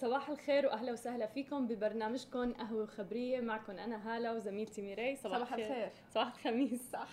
صباح الخير وأهلا وسهلا فيكم ببرنامجكم قهوة وخبريه معكم أنا هالة وزميلتي ميري. صباح, صباح الخير. الخير. صباح الخميس. صح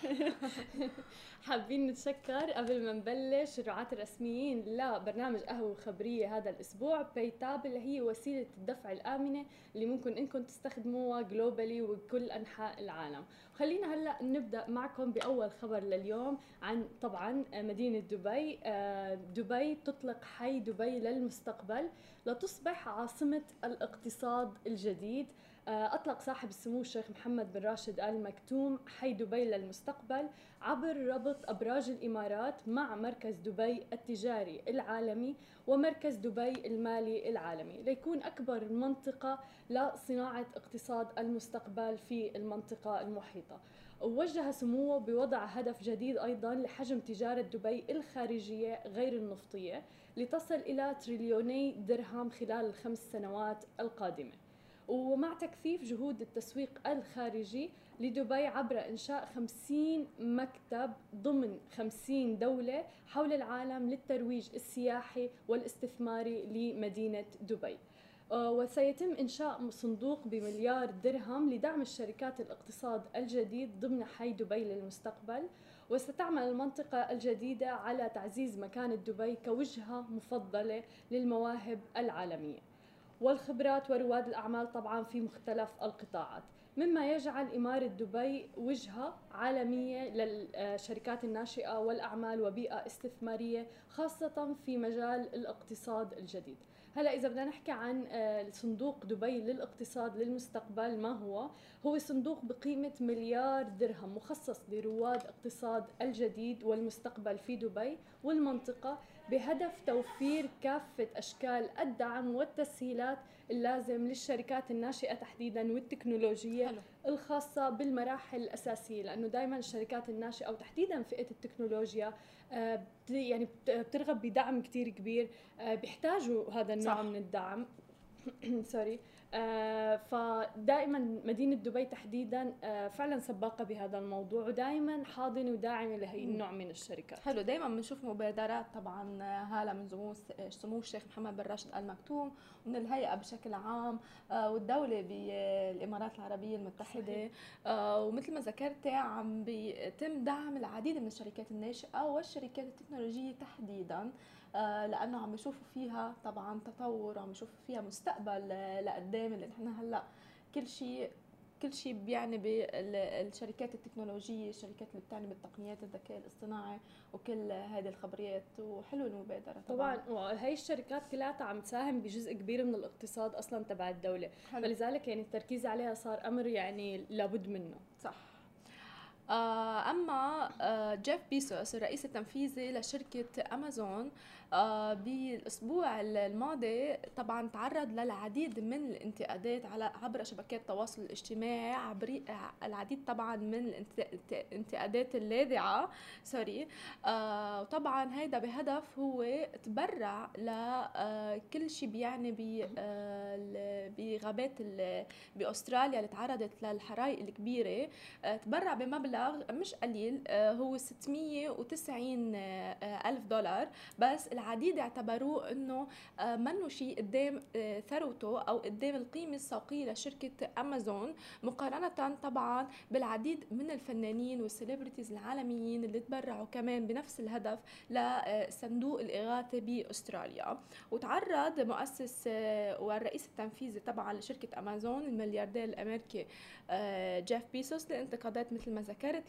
حابين نتشكر قبل ما نبلش الرعاة الرسميين لبرنامج قهوة وخبريه هذا الأسبوع PayTabs اللي هي وسيلة الدفع الآمنة اللي ممكن إنكم تستخدموها globally وبكل أنحاء العالم. خلينا هلأ نبدأ معكم بأول خبر لليوم عن طبعا مدينة دبي. آه، دبي تطلق حي دبي للمستقبل. لتصبح عاصمة الاقتصاد الجديد. آه، أطلق صاحب السمو الشيخ محمد بن راشد آل مكتوم حي دبي للمستقبل عبر ربط أبراج الإمارات مع مركز دبي التجاري العالمي ومركز دبي المالي العالمي ليكون أكبر منطقة لصناعة اقتصاد المستقبل في المنطقة المحيطة. ووجه سموه بوضع هدف جديد أيضا لحجم تجارة دبي الخارجية غير النفطية لتصل إلى تريليوني درهم خلال الخمس سنوات القادمة. ومع تكثيف جهود التسويق الخارجي لدبي عبر إنشاء 50 مكتب ضمن 50 دولة حول العالم للترويج السياحي والاستثماري لمدينة دبي. وسيتم إنشاء صندوق بمليار درهم لدعم الشركات الاقتصاد الجديد ضمن حي دبي للمستقبل وستعمل المنطقة الجديدة على تعزيز مكانة دبي كوجهة مفضلة للمواهب العالمية. والخبرات ورواد الأعمال طبعا في مختلف القطاعات. مما يجعل إمارة دبي وجهة عالمية للشركات الناشئة والأعمال وبيئة استثمارية خاصة في مجال الاقتصاد الجديد. هلا إذا بدنا نحكي عن آه، صندوق دبي للاقتصاد للمستقبل ما هو؟ هو صندوق بقيمة مليار درهم مخصص لرواد اقتصاد الجديد والمستقبل في دبي والمنطقة. بهدف توفير كافة أشكال الدعم والتسهيلات اللازم للشركات الناشئة تحديدا والتكنولوجية حلو. الخاصة بالمراحل الأساسية لأنه دائما الشركات الناشئة وتحديدا فئة التكنولوجيا آه، يعني بترغب بدعم كتير كبير آه، بيحتاجوا هذا النوع صح. من الدعم سوري فدائما مدينة دبي تحديدا آه فعلا سباقة بهذا الموضوع ودائما حاضنة وداعمة لهي النوع من الشركات. حلو دائما بنشوف مبادرات طبعا آه، هالة من سمو سمو الشيخ محمد بن راشد ال مكتوم ومن الهيئة بشكل عام آه والدولة بالإمارات العربية المتحدة. آه ومثل ما ذكرتي عم بيتم دعم العديد من الشركات الناشئة والشركات التكنولوجية تحديدا. آه، لأنه عم يشوفوا فيها طبعا تطور وعم يشوفوا فيها مستقبل لقدام اللي نحن هلأ كل شيء كل شيء بيعني بالشركات التكنولوجية الشركات اللي بتعني بالتقنيات الذكاء الاصطناعي وكل هذه الخبريات وحلو المبادره طبعا, طبعا. وهي الشركات كلها عم تساهم بجزء كبير من الاقتصاد أصلا تبع الدولة. حلو. فلذلك يعني التركيز عليها صار أمر يعني لابد منه. صح. آه، أما آه، جيف بيسوس الرئيس التنفيذي لشركة أمازون آه، بالأسبوع الماضي طبعا تعرض للعديد من الانتقادات على عبر شبكات التواصل الاجتماعي عبر العديد طبعا من الانتقادات اللاذعة سوري وطبعا هيدا بهدف هو تبرع لكل شيء بيعني بغابات بأستراليا اللي تعرضت للحرائق الكبيرة. تبرع بمبلغ مش قليل آه، هو 690 آه، ألف دولار. بس العديد اعتبروه أنه آه، منه شيء قدام ثروته أو قدام القيمة السوقية لشركة أمازون مقارنة طبعا بالعديد من الفنانين وال celebrities العالميين اللي تبرعوا كمان بنفس الهدف لصندوق الإغاثة بأستراليا. وتعرض مؤسس والرئيس التنفيذي طبعا لشركة أمازون الملياردير الأمريكي جيف بيزوس لانتقادات مثل ما ذكرت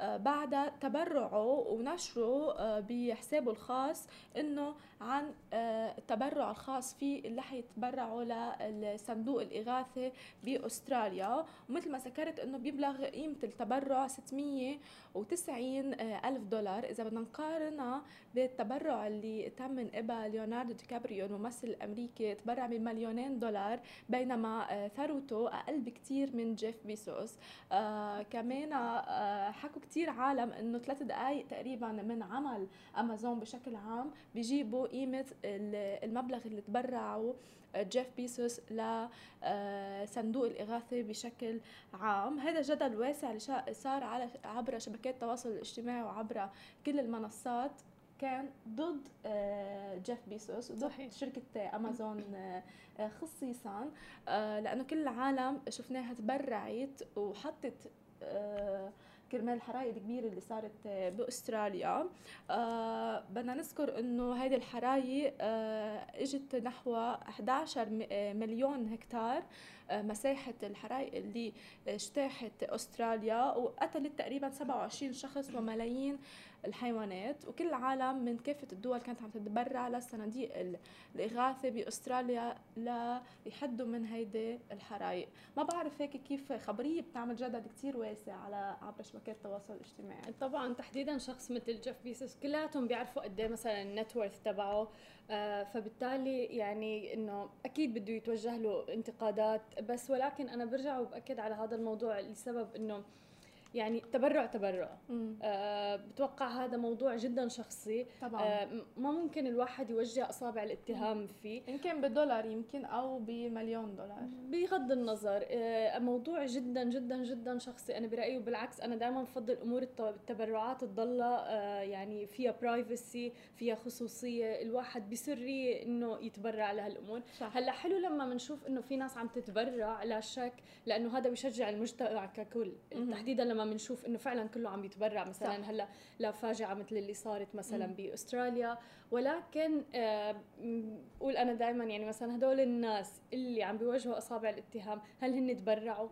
آه، بعد تبرعه ونشره آه، بحسابه الخاص إنه عن آه، التبرع الخاص فيه اللي حيتبرعوا للصندوق الإغاثة بأستراليا. ومثل ما ذكرت إنه بيبلغ قيمة التبرع 690 ألف دولار. إذا بدنا نقارنها بالتبرع اللي تم من قبل ليوناردو دي كابريو الممثل الأمريكي تبرع بمليونين دولار بينما ثروته أقل بكثير من جيف بيزوس. آه كمان آه، حكوا كتير عالم إنه ثلاث دقائق تقريبا من عمل أمازون بشكل عام بيجيبوا قيمة المبلغ اللي تبرعوا. آه، جيف بيزوس لصندوق آه، الإغاثة بشكل عام. هذا جدل واسع صار على عبر شبكات التواصل الاجتماعي وعبر كل المنصات. كان ضد آه، جيف بيزوس وضد صحيح. شركة امازون خصيصا لأنه كل العالم شفناها تبرعت وحطت كرمال الحرائق الكبيرة اللي صارت بأستراليا. آه بدنا نذكر إنه هذه الحرائق آه إجت نحو 11 مليون هكتار آه مساحة الحرائق اللي اجتاحت أستراليا وقتلت تقريبا 27 شخص وملايين الحيوانات وكل العالم من كافة الدول كانت عم تتبرع للصناديق الإغاثة بأستراليا ليحدوا من هيدي الحرائق. ما بعرف هيك كيف خبرية بتعمل جدل كتير واسع على عبر شبكات التواصل الاجتماعي. طبعا تحديدا شخص مثل جيف بيسوس كلياتهم بيعرفوا قد إيه مثلا النت تبعه آه فبالتالي يعني إنه أكيد بده يتوجه له انتقادات. بس ولكن أنا برجع وبأكد على هذا الموضوع لسبب إنه يعني تبرع تبرع. آه بتوقع هذا موضوع جدا شخصي. طبعا. آه ما ممكن الواحد يوجه أصابع الاتهام فيه. يمكن بدولار يمكن أو بمليون دولار. بغض النظر آه موضوع جدا جدا جدا شخصي. أنا برأيي وبالعكس أنا دائما بفضل أمور التبرعات تضلها آه يعني فيها برايفسي فيها خصوصية. الواحد بسريه إنه يتبرع لهالأمور. صح. هلأ حلو لما بنشوف إنه في ناس عم تتبرع لا شك لأنه هذا بيشجع المجتمع ككل. تحديدا لما بنشوف إنه فعلا كله عم يتبرع. مثلا صح. هلأ لفاجعه مثل اللي صارت مثلا بأستراليا. ولكن آه بقول أنا دائما يعني مثلا هدول الناس اللي عم بيوجهوا أصابع الاتهام هل هن تبرعوا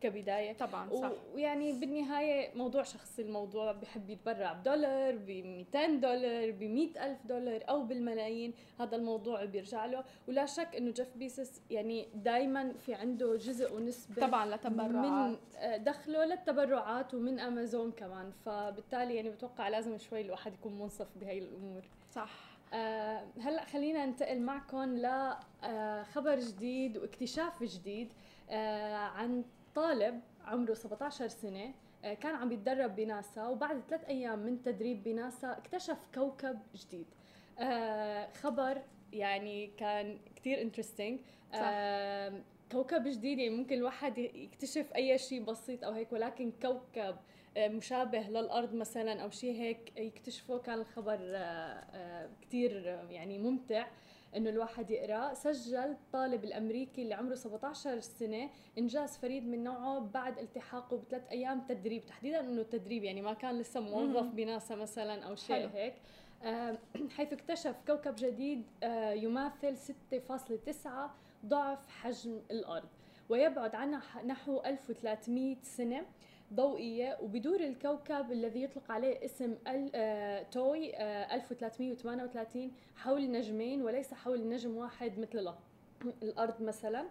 كبداية؟ طبعا صح. ويعني بالنهاية موضوع شخصي الموضوع بحب يتبرع بدولار ب 200 دولار ب ألف دولار أو بالملايين هذا الموضوع بيرجع له. ولا شك إنه جيف بيسس يعني دائما في عنده جزء ونسبة طبعا لتبرعات. من آه، دخله للتبرعات ومن امازون كمان. فبالتالي يعني بتوقع لازم شوي الواحد يكون منصف بهي الأمور. صح. آه هلأ خلينا ننتقل معكم لخبر آه جديد واكتشاف جديد آه عن طالب عمره 17 سنة آه كان عم يتدرب بناسا وبعد ثلاث أيام من تدريب بناسا اكتشف كوكب جديد. آه خبر يعني كان كثير انترستينج آه كوكب جديد يعني ممكن الواحد يكتشف أي شيء بسيط أو هيك ولكن كوكب مشابه للأرض مثلا أو شيء هيك يكتشفه كان الخبر آه، آه، كثير يعني ممتع إنه الواحد يقرأ. سجل الطالب الأمريكي اللي عمره 17 سنة إنجاز فريد من نوعه بعد التحاقه بثلاث أيام تدريب. تحديدا إنه تدريب يعني ما كان لسه موظف بناسا مثلا أو شيء حلو. هيك. حيث اكتشف كوكب جديد يماثل 6.9 ضعف حجم الأرض ويبعد عنها نحو 1300 سنة. ضوئية وبدور الكوكب الذي يطلق عليه اسم آه، توي 1338 آه، حول نجمين وليس حول نجم واحد مثل الأرض مثلا.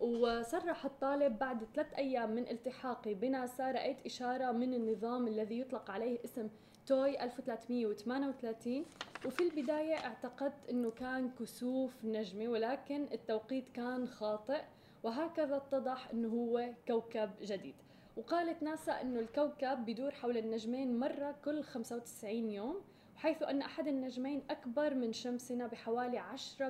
وصرح الطالب بعد ثلاث أيام من التحاقي بناسا رأيت إشارة من النظام الذي يطلق عليه اسم توي 1338 وفي البداية اعتقدت أنه كان كسوف نجمي ولكن التوقيت كان خاطئ وهكذا اتضح أنه هو كوكب جديد. وقالت ناسا أنه الكوكب بدور حول النجمين مرة كل 95 يوم حيث أن أحد النجمين أكبر من شمسنا بحوالي 10%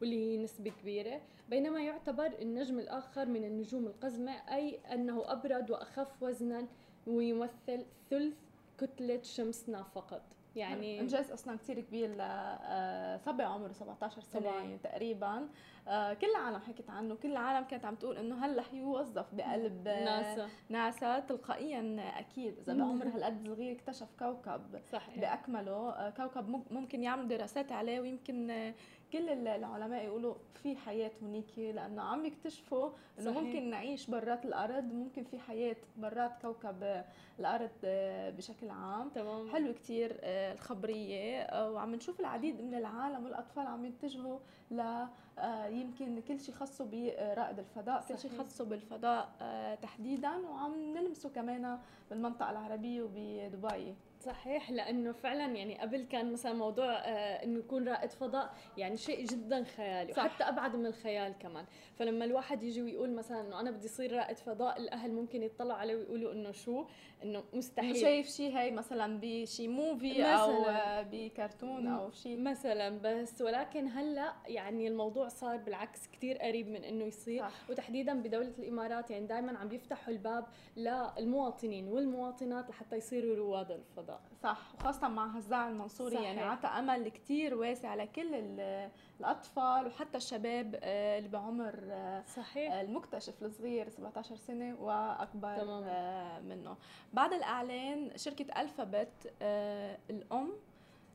واللي هي نسبة كبيرة. بينما يعتبر النجم الآخر من النجوم القزمة أي أنه أبرد وأخف وزنا ويمثل ثلث كتلة شمسنا فقط. يعني انجاز أصلا كثير كبير لصبي عمره 17 سنة طبعا. تقريبا. آه، كل العالم حكت عنه. كل العالم كانت عم تقول إنه هلأ حيوظف بقلب ناسا. ناسا. تلقائيا أكيد. إذا بعمر هالقد صغير اكتشف كوكب صحيح. بأكمله. آه، كوكب ممكن يعملوا دراسات عليه ويمكن كل العلماء يقولوا في حياة هنيك لأنه عم يكتشفوا إنه ممكن نعيش برات الأرض ممكن في حياة برات كوكب الأرض آه، بشكل عام تمام. حلو كثير الخبرية وعم نشوف العديد من العالم والأطفال عم يتجهوا ل آه، يمكن كل شيء خاصه برائد الفضاء صحيح. كل شيء خاصه بالفضاء آه، تحديدا وعم نلمسه كمان بالمنطقة العربية وبدبي صحيح لأنه فعلا يعني قبل كان مثلا موضوع آه إنه يكون رائد فضاء يعني شيء جدا خيالي صح. وحتى أبعد من الخيال كمان. فلما الواحد يجي ويقول مثلا إنه أنا بدي اصير رائد فضاء الأهل ممكن يطلعوا عليه ويقولوا إنه شو؟ إنه مستحيل. شايف شيء هي مثلا بشي موفي أو بكرتون أو شيء مثلا بس ولكن هلأ يعني الموضوع صار بالعكس كتير قريب من إنه يصير. صح. وتحديدا بدولة الإمارات يعني دائما عم بيفتحوا الباب للمواطنين والمواطنات لحتى يصيروا رواد الفضاء. صح وخاصة مع هزاع المنصوري صحيح. يعني عطى أمل كتير واسع لكل ال- الأطفال وحتى الشباب آه، اللي بعمر آه، صحيح المكتشف الصغير 17 سنة وأكبر تماماً. آه، منه بعد الإعلان شركة ألفابت آه، الأم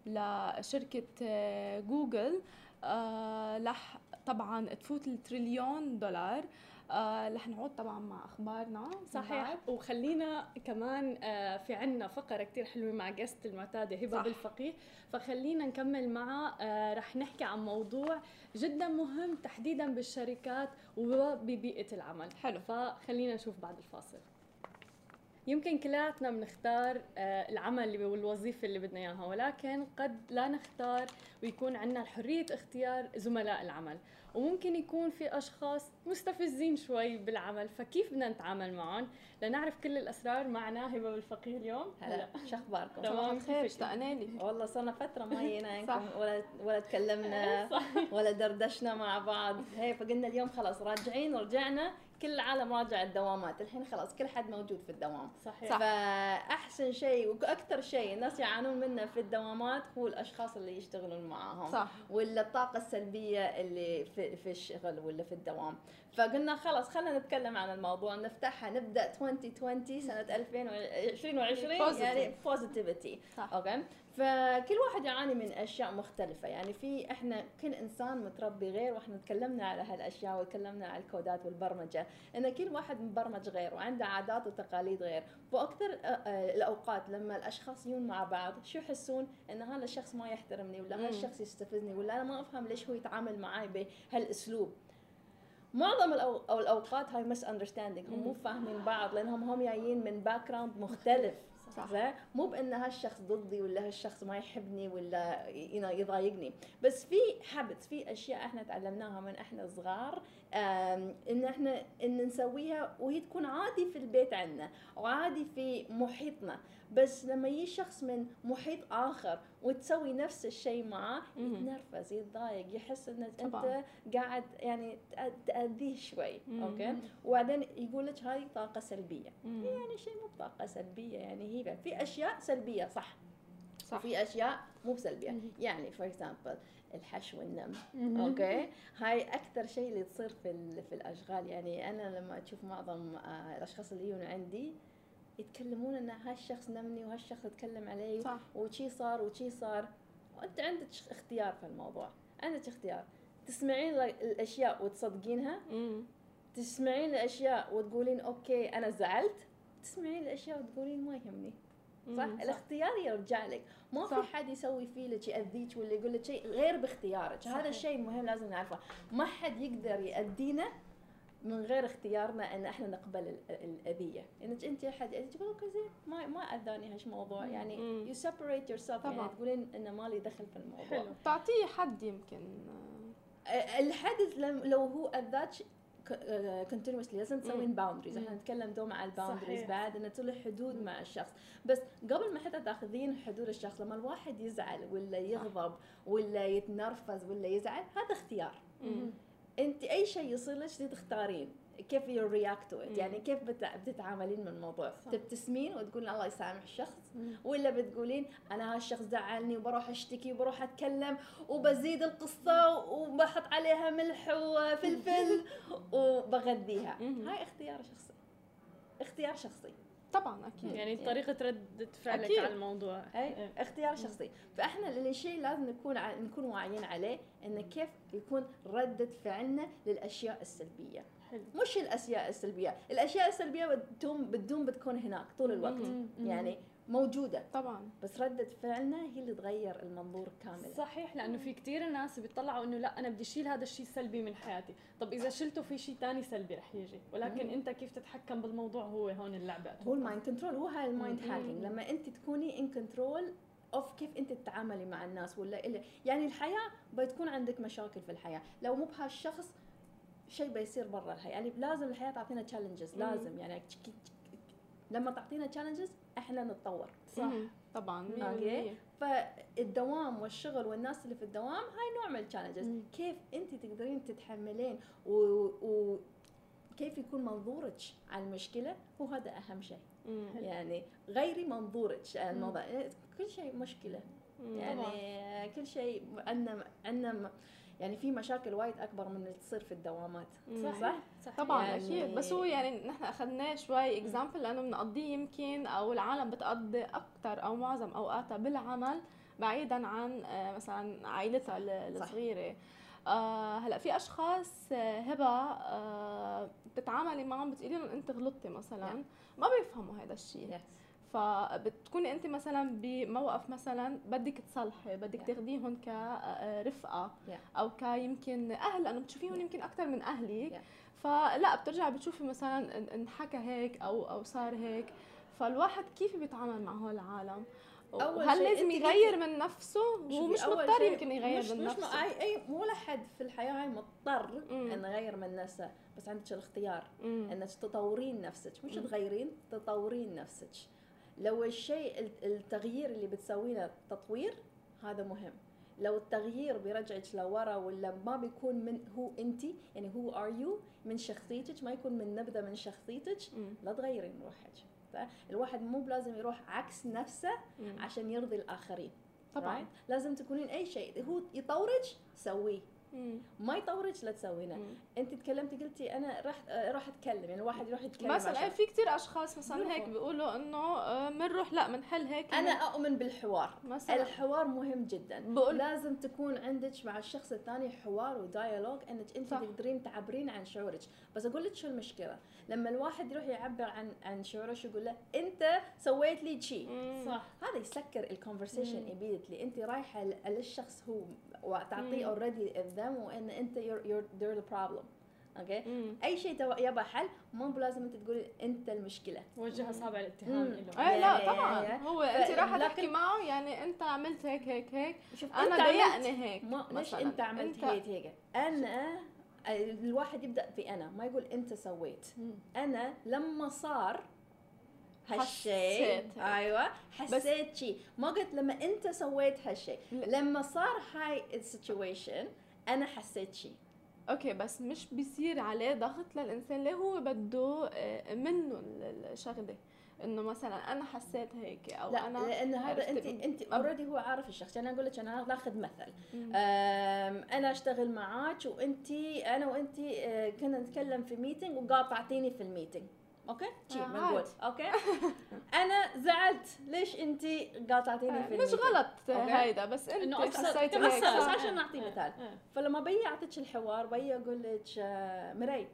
لشركة آه، جوجل رح طبعا تفوت التريليون دولار رح نعود طبعا مع أخبارنا صحيح. وخلينا كمان آه، في عنا فقرة كتير حلوة مع جست المعتادة هبة صح. بالفقيه. فخلينا نكمل معها آه، رح نحكي عن موضوع جدا مهم تحديدا بالشركات وببيئة العمل. حلو. فخلينا نشوف بعد الفاصل. يمكن كلياتنا بنختار آه، العمل اللي والوظيفة اللي بدنا إياها ولكن قد لا نختار ويكون عندنا حرية اختيار زملاء العمل وممكن يكون في أشخاص مستفزين شوي بالعمل فكيف بدنا نتعامل معهم لنعرف كل الأسرار معنا هبة بالفقيه اليوم هلا شو أخباركم؟ تمام. كيفك؟ اشتقنا لك والله صرنا فترة ما. عنكم ولا ولا تكلمنا ولا دردشنا مع بعض هي فقلنا اليوم خلاص راجعين ورجعنا كل العالم راجع الدوامات. الحين خلاص كل حد موجود في الدوام. صحيح. صح. فاحسن شيء وأكثر شيء الناس يعانون منه في الدوامات هو الأشخاص اللي يشتغلون معاهم. صح. ولا الطاقة السلبية اللي في, في الشغل ولا في الدوام. فقلنا خلاص خلينا نتكلم عن الموضوع نفتحها نبدأ 2020 سنة 2020 Positive. يعني positivity. okay؟ فكل واحد يعاني من أشياء مختلفة. يعني في إحنا كل إنسان متربي غير وإحنا تكلمنا على هالأشياء وتكلمنا على ال codات والبرمجة إن كل واحد مبرمج غير وعنده عادات وتقاليد غير. وأكثر آه، آه، الأوقات لما الأشخاص يجون مع بعض شو يحسون؟ إن هذا الشخص ما يحترمني ولا. هذا الشخص يستفزني ولا أنا ما أفهم ليش هو يتعامل معي بهالأسلوب. معظم الأو... أو الأوقات هاي misunderstanding هم مو فاهمين بعض لأنهم هم جايين من background مختلف. صح. مو بأن هالشخص ضدي ولا هالشخص ما يحبني ولا يضايقني. بس في حابتس في أشياء إحنا تعلمناها من إحنا صغار إن إحنا إن نسويها وهي تكون عادي في البيت عندنا وعادي في محيطنا. بس لما يجي شخص من محيط آخر وتسوي نفس الشيء معاه. يتنرفز يتضايق يحس ان طبعاً. انت قاعد يعني تأذيه شوي مم. أوكي وبعدين يقول لك هاي طاقة سلبية مم. يعني شيء مو بطاقة سلبية يعني هي في أشياء سلبية صح صح في أشياء مو بسلبية مهم. يعني for example الحش والنم. okay هاي أكثر شيء اللي تصير في في الأشغال يعني أنا لما أشوف معظم آه، الأشخاص اللي يجون عندي يتكلمون إن هالشخص نمني وهالشخص اتكلم علي. صح. وشي صار وشي صار. وأنت عندك اختيار في الموضوع. عندك اختيار. تسمعين ال- الأشياء وتصدقينها. مم. تسمعين الأشياء وتقولين okay أنا زعلت. تسمعين الأشياء وتقولين ما يهمني. صح؟ مم. الاختيار يرجع لك. ما في صح. حد يسوي فيه لك يأذيك ولا يقول لك شيء غير باختيارك. هذا. الشيء مهم لازم نعرفه. ما حد يقدر يأذينا من غير اختيارنا أن إحنا نقبل ال- ال- الأذية إنك أنت يأذيك تقول okay زين ما ما أذاني هالموضوع يعني. you separate yourself يعني. تقولين إنه ما لي دخل في الموضوع حلو. تعطيه حد يمكن آه، آه، الحدث لم- لو هو أذاك continuously لازم تسوين. boundaries إحنا. نتكلم دوم على ال boundaries. بعد إنه تسوي حدود مع الشخص بس قبل ما حتى تاخذين حدود الشخص لما الواحد يزعل ولا يغضب ولا يتنرفز ولا يزعل هذا اختيار. أنت أي شيء يصير لك تختارين كيف you react. يعني كيف بتتعاملين من الموضوع. تبتسمين وتقولين الله يسامح الشخص مم. ولا بتقولين أنا هالشخص زعلني وبروح أشتكي وبروح أتكلم وبزيد القصة وبحط عليها ملح وفلفل وبغذيها. هاي اختيار شخصي اختيار شخصي طبعا أكيد. يعني طريقة ردة فعلك أكيد. على الموضوع. هاي إيه. اختيار شخصي. فإحنا الشيء لازم نكون ع- نكون واعيين عليه انه كيف يكون ردة فعلنا للأشياء السلبية. حلو. مش الأشياء السلبية. الأشياء السلبية بتدوم بتدوم بتكون هناك طول الوقت. مم. يعني موجودة. طبعا. بس ردة فعلنا هي اللي تغير المنظور كامل صحيح لأنه في كثير ناس بيطلعوا إنه لا أنا بدي اشيل هذا الشيء السلبي من حياتي. طب إذا شلته في شيء ثاني سلبي رح يجي. ولكن مم. أنت كيف تتحكم بالموضوع هو هون اللعبة؟ هو ال mind control هو هاي ال mind. hacking لما أنت تكوني in control of كيف أنت تتعاملي مع الناس ولا إلا يعني الحياة بتكون عندك مشاكل في الحياة. لو مو بهالشخص شيء بيصير برا الحياة. يعني لازم الحياة تعطينا challenges. لازم. يعني لما تعطينا challenges إحنا نتطور صح. طبعا. 100% فالدوام والشغل والناس اللي في الدوام هاي نوع من ال challenges. كيف انت تقدرين تتحملين و, و كيف يكون منظورك على المشكلة هو هذا أهم شيء. يعني غيري منظورك الموضوع كل شيء مشكلة. يعني كل شيء عندنا عندنا يعني في مشاكل وايد أكبر من اللي تصير في الدوامات. مم. صح؟ صح. طبعا يعني- أكيد. بس هو يعني نحن اخذناه شوي اكزامبل لأنه بنقضيه يمكن أو العالم بتقضي أكثر أو معظم أوقاتها بالعمل بعيدا عن آه، مثلا عائلتها ال- صح. الصغيرة. آه هلأ في أشخاص آه، هبة آه بتتعاملي معهم بتقولي لهم أنت غلطتي مثلا. ما بيفهموا هذا الشيء. Yes. فبتكوني انت مثلا بموقف مثلا بدك تصلحي بدك Yeah. تاخديهم كرفقه Yeah. أو كيمكن أهل لأنه بتشوفيهم Yeah. يمكن أكثر من اهلك Yeah. فلا بترجع بتشوفي مثلا انحكى هيك أو أو صار هيك فالواحد كيف بيتعامل مع هول العالم شيء لازم يغير من نفسه هو شوفي، مش أول مضطر يمكن يغير مش من مش نفسه أي أي ولا حد في الحياة هاي مضطر. انه يغير من نفسه بس عندك الاختيار. إنك تطورين نفسك مش. تغيرين تطورين نفسك لو الشيء ال- التغيير اللي بتسوينه تطوير هذا مهم لو التغيير بيرجعك لورا ولا ما بيكون من هو أنت يعني who are you من شخصيتك ما يكون من نبذة من شخصيتك. لا تغيرين روحك الواحد مو بلازم يروح عكس نفسه. عشان يرضي الآخرين طبعا right? لازم تكونين أي شيء هو يطورك سويه. ما يطورك لا تسوينه مم. انت تكلمتي قلتي أنا راح آه، راح أتكلم. يعني الواحد يروح يتكلم مثلا في كتير أشخاص مثلا هيك. بيقولوا إنه آه، بنروح لا بنحل هيك أنا أؤمن بالحوار. مثلا. الحوار مهم جدا. بقول لازم تكون عندك مع الشخص الثاني حوار وديالوج إنك أنت صح. تقدرين تعبرين عن شعورك. بس أقول لك شو المشكلة؟ لما الواحد يروح يعبر عن عن شعوره شو يقول له؟ أنت سويت لي شيء. صح. هذا يسكر ال conversation. immediately أنت رايحة للشخص هو وتعطيه. already الذم وإن أنت you're, you're they're the problem okay مم. أي شيء يبى حل مو بلازم أنت تقولي أنت المشكلة وجه اصابع الاتهام. له إيه لا طبعا هو أنت لكن- تحكي معه يعني أنت عملت هيك هيك هيك شوف أنا ضايقني هيك ما ليش. أنت عملت هيك هيك أنا الواحد يبدأ في أنا ما يقول أنت سويت مم. أنا لما صار هالشيء حسيت. أيوه. حسيت شيء ما قلت لما أنت سويت هالشيء. لما صار هاي ال situation أنا حسيت شيء okay بس مش بيصير عليه ضغط للإنسان. ليه هو بده آه، منه ال- الشغلة؟ إنه مثلا أنا حسيت هيك أو لا أنا لأن هذا انت أنت already هو عارف الشخص. أنا أقول لك أنا ناخذ مثل. أنا أشتغل معاك وانت أنا وانت آه، كنا نتكلم في meeting وقاطعتيني في ال meeting okay شي آه، عادي. okay أنا زعلت ليش أنت قاطعتيني في مش غلط. هيدا بس أنت إنه أبسط حسيت كمان هيك بس. عشان نعطي إيه، مثال إيه. فلما بي أعطيك الحوار بي أقول لك آه، مري.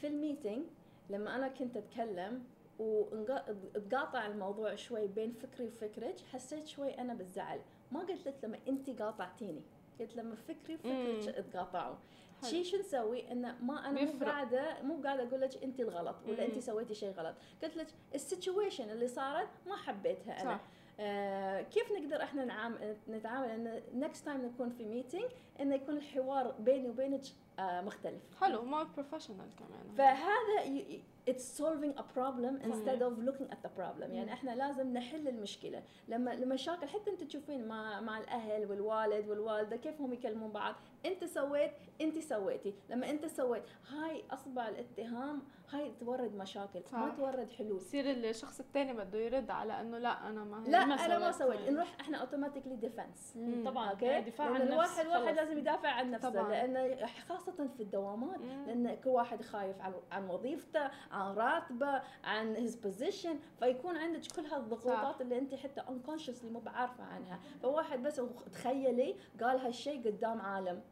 في ال meeting لما أنا كنت أتكلم وتقاطع الموضوع شوي بين فكري وفكرك حسيت شوي أنا بالزعل ما قلت لك لما أنت قاطعتيني قلت لما فكري. وفكرك تقاطعوا حلو. شي شو نسوي؟ انه ما أنا مو. قاعدة مو قاعدة أقول لك انت الغلط ولا. انت سويتي شيء غلط. قلت لك ال situation اللي صارت ما حبيتها أنا. صح. آه كيف نقدر إحنا نعامل نتعامل إن next time نكون في meeting انه يكون الحوار بيني وبينك آه مختلف. حلو ما professional كمان. فهذا it's solving a problem instead of looking at the problem. يعني إحنا لازم نحل المشكلة. لما المشاكل حتى أنت تشوفين مع مع الأهل والوالد والوالدة كيف هم يكلمون بعض انت سويت انت سويتي لما انت سويت هاي أصبع الاتهام هاي تولد مشاكل ما صح. تولد حلول بصير الشخص الثاني بده يرد على إنه لا أنا ما هيك. لا ما أنا ما سويت. سويت نروح إحنا automatically defense. طبعا okay okay دفاع عن الواحد الواحد خلص. لازم يدافع عن نفسه طبعاً. لأنه خاصة في الدوامات مم. لأن كل واحد خايف عن عن وظيفته عن راتبه عن his position فيكون عندك كل هالضغوطات صح. اللي أنت حتى unconsciously مو بعارفة عنها فواحد بس تخيلي قال هالشيء قدام عالم.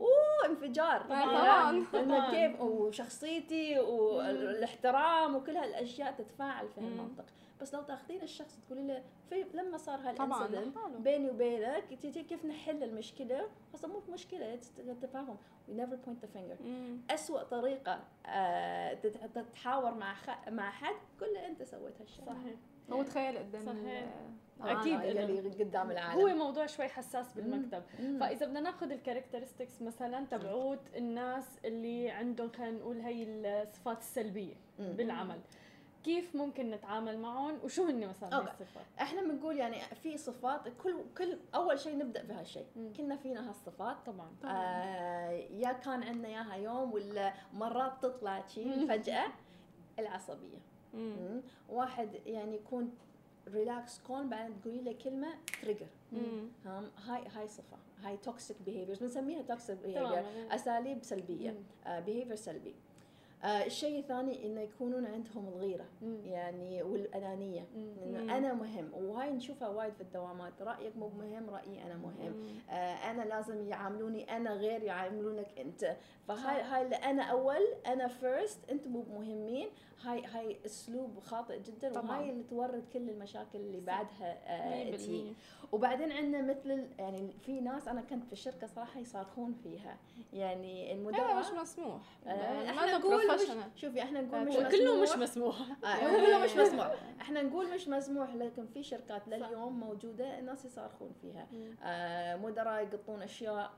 أوه انفجار. طبعاً. انه كيف وشخصيتي والاحترام وكل هالأشياء تتفاعل في. هالمنطق. بس لو تاخذين الشخص تقولي له في لما صار هالانسدنت. بيني وبينك تجي كيف نحل المشكلة؟ أصلا مو مشكله تفاهم never point the finger. مم. أسوأ طريقة آه، تت- تتحاور مع خ... مع حد قل له أنت سويت هالشيء صحيح. هو تخيل قدام صحيح. آه، إنه اللي قدام العالم. هو موضوع شوي حساس بالمكتب. مم. فإذا بدنا ناخذ ال characteristics مثلا تبعوت الناس اللي عندهم خلينا نقول هي الصفات السلبية مم. بالعمل. كيف ممكن نتعامل معهم؟ وشو هن مثلا okay. الصفات؟ إحنا بنقول يعني في صفات كل كل أول شيء نبدأ بهالشيء. كلنا فينا هالصفات. طبعا. آه يا كان عندنا إياها يوم ولا مرات تطلع شيء فجأة العصبية. مم. واحد يعني يكون relax كون بعدين تقولي له كلمة trigger. هاي هاي صفة. هاي toxic behaviors بنسميها toxic behavior أساليب سلبية. behavior سلبي. آه الشيء الثاني إنه يكونون عندهم الغيرة مم. يعني والأنانية. إنه أنا مهم وهاي نشوفها وايد في الدوامات رأيك مو مهم رأيي أنا مهم مم. آه أنا لازم يعاملوني أنا غير يعاملونك أنت فهاي صح. هاي اللي أنا أول أنا first أنتم مو مهمين هاي هاي أسلوب خاطئ جدا طبعاً. وهاي اللي تورد كل المشاكل اللي صح. بعدها آه تي. وبعدين عندنا مثل يعني في ناس أنا كنت في الشركة صراحة يصارخون فيها يعني المدراء هذا مش مسموح آه، ما إحنا ده نقول professional. شوفي إحنا نقول مش كله مش مسموح. مسموح آه، كله مش مسموح. إحنا نقول مش مسموح لكن في شركات لليوم موجودة الناس يصارخون فيها. آه مدراء يقطون أشياء.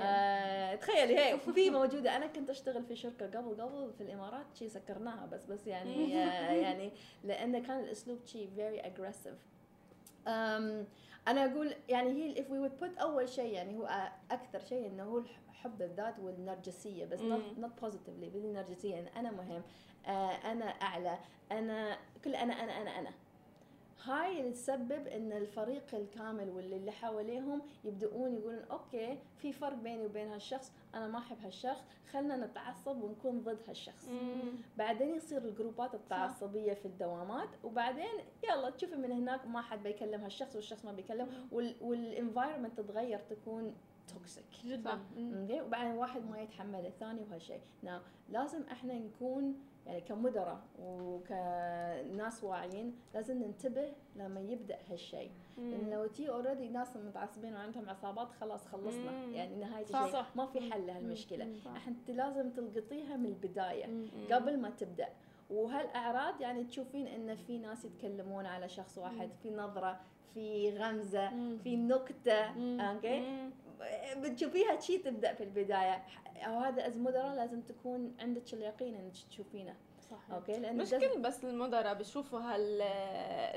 آه تخيلي هي في موجودة. أنا كنت أشتغل في شركة قبل قبل في الإمارات شي سكرناها بس بس يعني آه يعني لأن كان الأسلوب شي aggressive. um, أنا أقول يعني هي if we would put أول شيء يعني هو أكثر شيء إنه هو حب الذات والنرجسية بس not positively بالنرجسيه إن أنا مهم آه أنا أعلى أنا كل أنا أنا أنا أنا. هاي اللي تسبب إن الفريق الكامل واللي اللي حواليهم يبدؤون يقولون okay في فرق بيني وبين هالشخص أنا ما أحب هالشخص خلنا نتعصب ونكون ضد هالشخص. مم. بعدين يصير الجروبات التعصبية في الدوامات وبعدين يلا تشوفي من هناك ما حد بيكلم هالشخص والشخص ما بيكلم وال environment تتغير تكون toxic جدا. okay وبعدين واحد ما يتحمل الثاني وهالشيء now لازم إحنا نكون يعني كمدراء وكناس واعيين لازم ننتبه لما يبدأ هالشيء لأن لو تي already ناس متعصبين وعندهم عصابات خلاص خلصنا مم. يعني نهاية صح. الشيء صح. ما في حل لهالمشكلة. انت لازم تلقطيها من البداية مم. قبل ما تبدأ وهالأعراض يعني تشوفين إن في ناس يتكلمون على شخص واحد في نظرة في غمزة مم. في نكتة. okay. بتشوفيها شي تبدأ في البداية. أو هذا as مدراء لازم تكون عندك اليقين إنك تشوفينه. صح okay لأن مش كل بس المدراء بيشوفوا هال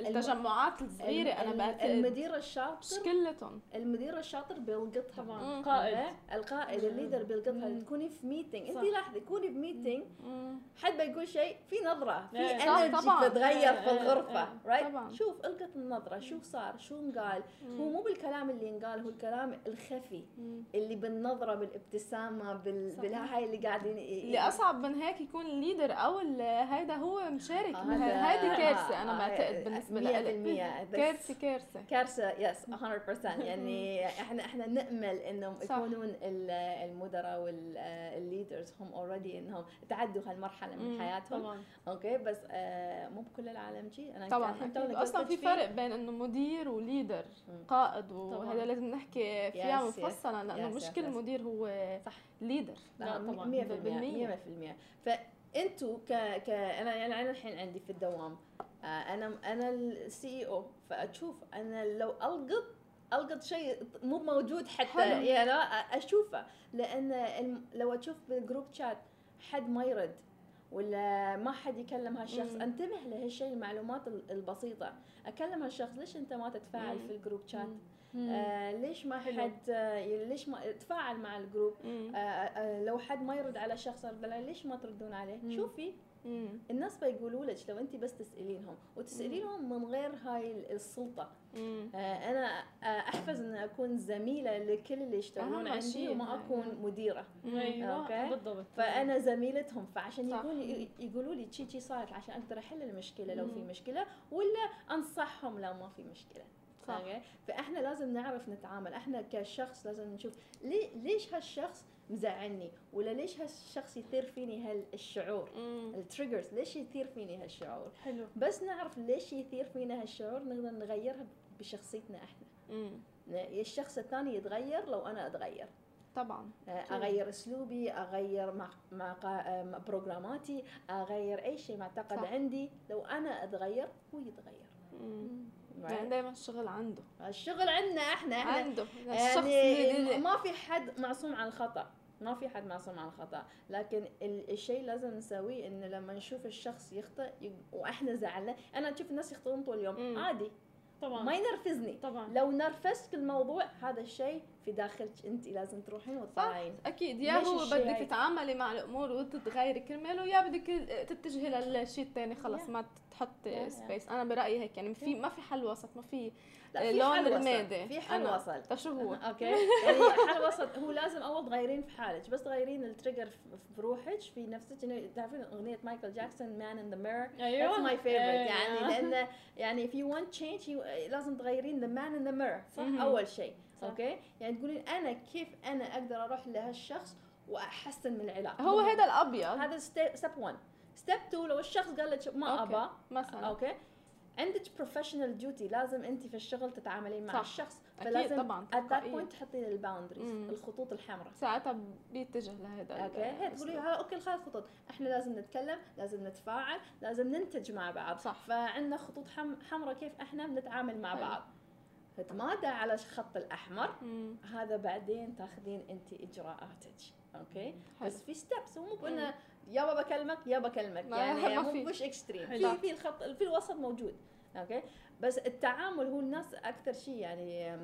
التجمعات الصغيرة الم- أنا الم- بعتقد المدير مش الشاطر كلتهم المدير الشاطر بيلقطها طبعا مم. قائد okay؟ القائد ال leader بيلقطها. تكوني في meeting. انت لاحظي تكوني في meeting مم. حد بيقول شيء في نظرة في إيه، energy طبعاً. تتغير إيه، في إيه، الغرفة إيه. right طبعاً. شوف القط النظرة شو صار شو انقال هو مو بالكلام اللي ينقال هو الكلام الخفي. اللي بالنظرة بالابتسامة بال... بالهاي اللي قاعدين اللي أصعب من هيك يكون ال leader أو هيدا هو مشارك آه، بها- هذا- هيدي كارثة آه، أنا آه، بعتقد بالنسبة لي كارثة كارثة كارثة yes 100% يعني إحنا إحنا نأمل إنهم. يكونون ال- المدراء وال leaders هم already إنهم تعدوا هالمرحلة من حياتهم طبعا okay بس آه مو بكل العالم شي أنا طبعا أصلا في. فرق بين إنه مدير و leader. قائد. وهذا لازم نحكي فيها. مفصلا لأنه مش كل. مدير هو صح. leader لا، طبعاً. 100% بالمية. 100% فانتوا ك ك أنا يعني أنا الحين عندي في الدوام آه أنا أنا ال CEO فأشوف أنا لو ألقط ألقط شيء مو موجود حتى. يعني أشوفه لأن لو أشوف بال group chat حد ما يرد ولا ما حد يكلم هالشخص مم. أنتبه لهالشيء المعلومات ال- البسيطة أكلم هالشخص ليش أنت ما تتفاعل مم. في ال group chat مم. آه ليش ما. حد آه ليش ما تفاعل مع ال group مم. آه، آه، لو حد ما يرد على شخص رد عليه ليش ما تردون عليه؟ مم. شوفي مم. الناس بيقولوا لك لو انت بس تسألينهم وتسألينهم من غير هاي ال- السلطة مم. آه، أنا آه، احفز إن أكون زميلة لكل اللي يشتغلون عندي وما. أكون مديرة أيوه. بالضبط فأنا زميلتهم فعشان. يقول يقولوا لي شي شي صارت عشان أقدر أحل المشكلة لو في. مشكلة ولا أنصحهم لو ما في مشكلة صح. فإحنا لازم نعرف نتعامل. إحنا كشخص لازم نشوف ليه ليش هالشخص مزعلني؟ ولا ليش هالشخص يثير فيني هالشعور. ال triggers ليش يثير فيني هالشعور؟ حلو. بس نعرف ليش يثير فينا هالشعور نقدر نغيرها بشخصيتنا إحنا. مم. الشخص الثاني يتغير لو أنا أتغير. طبعا. أغير أسلوبي أغير مع مع قا- مع بروجراماتي أغير أي شيء معتقد صح. عندي. لو أنا أتغير هو يتغير. مم. يعني دائما الشغل عنده. الشغل عندنا إحنا إحنا عنده. يعني ما في حد معصوم عن الخطأ. ما في حد معصوم عن الخطأ. لكن ال- الشيء لازم نسويه إنه لما نشوف الشخص يخطئ وإحنا زعلنا أنا أشوف الناس يخطئون طول اليوم. مم. عادي. طبعا. ما ينرفزني. طبعا. لو نرفزت الموضوع هذا الشيء في داخلك أنت لازم تروحين وتطلعين. أكيد. يا هو بدك؟ تتعاملي مع الأمور وتتغيري كرماله يا بدك تتجهي للشيء الثاني خلص Yeah. ما تحط Yeah, yeah. space أنا برأيي هيك يعني في ما في حل وسط ما في لون رمادي في حل وسط طيب شو هو؟ okay. يعني حل وسط هو لازم أول تغيرين في حالك بس تغيرين ال trigger في روحك في نفسك. إنه تعرفين أغنية مايكل جاكسون man in the mirror أيوه. That's my favorite. يعني أيوة. لأن يعني if you want change you لازم تغيرين the man in the mirror. صح. أول شيء. okay؟ يعني تقولين أنا كيف أنا أقدر أروح لهالشخص وأحسن من العلاقة؟ هو هذا الأبيض. هذا step 1 step 2 لو الشخص قال لك ما. ابى مثلا okay؟ عندك professional duty لازم انت في الشغل تتعاملين مع صح. الشخص أكيد فلازم طبعاً، at that تلقائية. point تحطين ال boundaries. الخطوط الحمراء ساعتها بيتجه لهذا okay هي تقولي okay خلاص خطوط إحنا لازم نتكلم لازم نتفاعل لازم ننتج مع بعض صح. فعندنا خطوط حم... حمراء كيف إحنا بنتعامل مع حلو. بعض تتمادى على الخط الأحمر مم. هذا بعدين تاخذين انت إجراءاتك okay حلو. بس في steps مو بانه يابا بكلمك يابا بكلمك ما- يعني ما مو. مش extreme. في في الخط في الوسط موجود okay بس التعامل هو الناس أكثر شيء يعني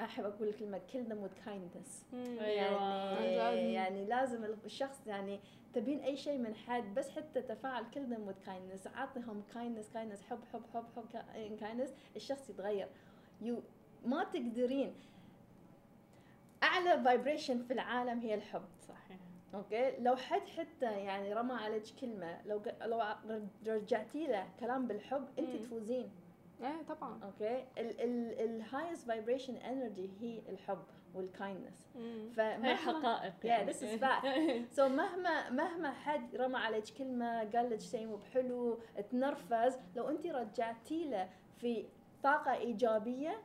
أحب أقول الكلمة kill them with kindness مم. أيوة. عن يعني. يعني لازم الشخص يعني تبين أي شيء من حد بس حتى تفاعل kill them with kindness اعطيهم kindness kindness حب حب حب حب kindness الشخص يتغير you ما تقدرين أعلى vibration في العالم هي الحب صحيح okay؟ لو حد حتى يعني رمى عليك كلمة لو لو رجعتي له كلام بالحب انت. تفوزين. إيه طبعا. okay؟ ال highest vibration energy هي الحب وال kindness هي حقائق Yeah, this is fact. so so مهما مهما حد رمى عليك كلمة قال لك شيء مو بحلو تنرفز لو انت رجعتي له في طاقة إيجابية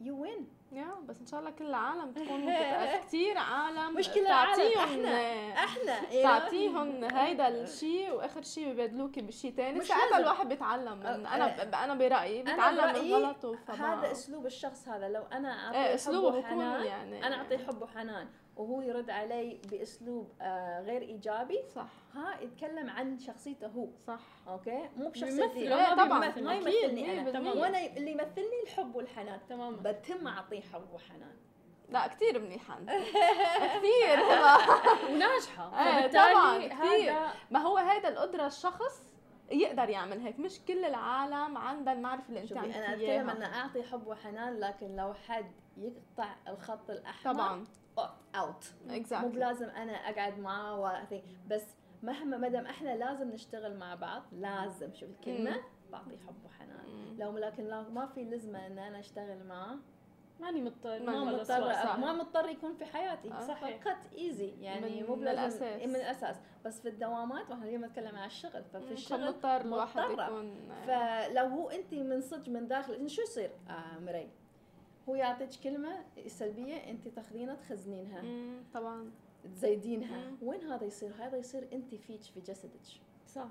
يو وين يا بس إن شاء الله كل العالم تكون كثير عالم مش كل العالم، تعطيهم-. أحنا you know؟ تعطيهم هيدا الشيء وآخر شيء ببادلوكي بشيء ثاني مش ساعتها. الواحد بيتعلم من أنا أنا برأيي بيتعلم من غلطه هذا أسلوب الشخص هذا لو أنا أعطيه إيه حب أسلوبه وحنان يعني أنا أعطيه حب وحنان وهو يرد علي بأسلوب آه غير إيجابي. صح. ها يتكلم عن شخصيته هو. صح. أوكي؟ مو بشخصيتي. لا، ما طبعاً. ما يمثلني أنا بالمية. وأنا اللي يمثلني الحب والحنان. تماما. بتم أعطيه حب وحنان. لا كثير منيحه انت كثير وناجحة. إيه، فبالتالي طبعاً،. هذا ما هو هيدا القدرة الشخص يقدر يعمل هيك. مش كل العالم عندها المعرفة اللي أنت أنا اتكلم إياها. ان أعطي حب وحنان لكن لو حد يقطع الخط الأحمر طبعا. اوت مو اكزاكتلي بلازم أنا أقعد معاه وأثي بس مهما مدام إحنا لازم نشتغل مع بعض لازم شوف الكلمة مم. بعطيه حب وحنان لو لكن لو ما في لزمة إن أنا أشتغل معاه ماني مضطر ما ما مضطر. ما مضطر يكون في حياتي آه. صحيح. فقط ايزي يعني مو من الأساس. من الأساس بس في الدوامات وإحنا اليوم نتكلم عن الشغل ففي الشغل مضطر الواحد. يكون فلو هو انت من صدق من داخل شو يصير آه مري هو يعطيك كلمة سلبية أنت تاخذينها تخزنينها. طبعا. تزيدينها. وين هذا يصير؟ هذا يصير أنت فيك في جسدك. صح.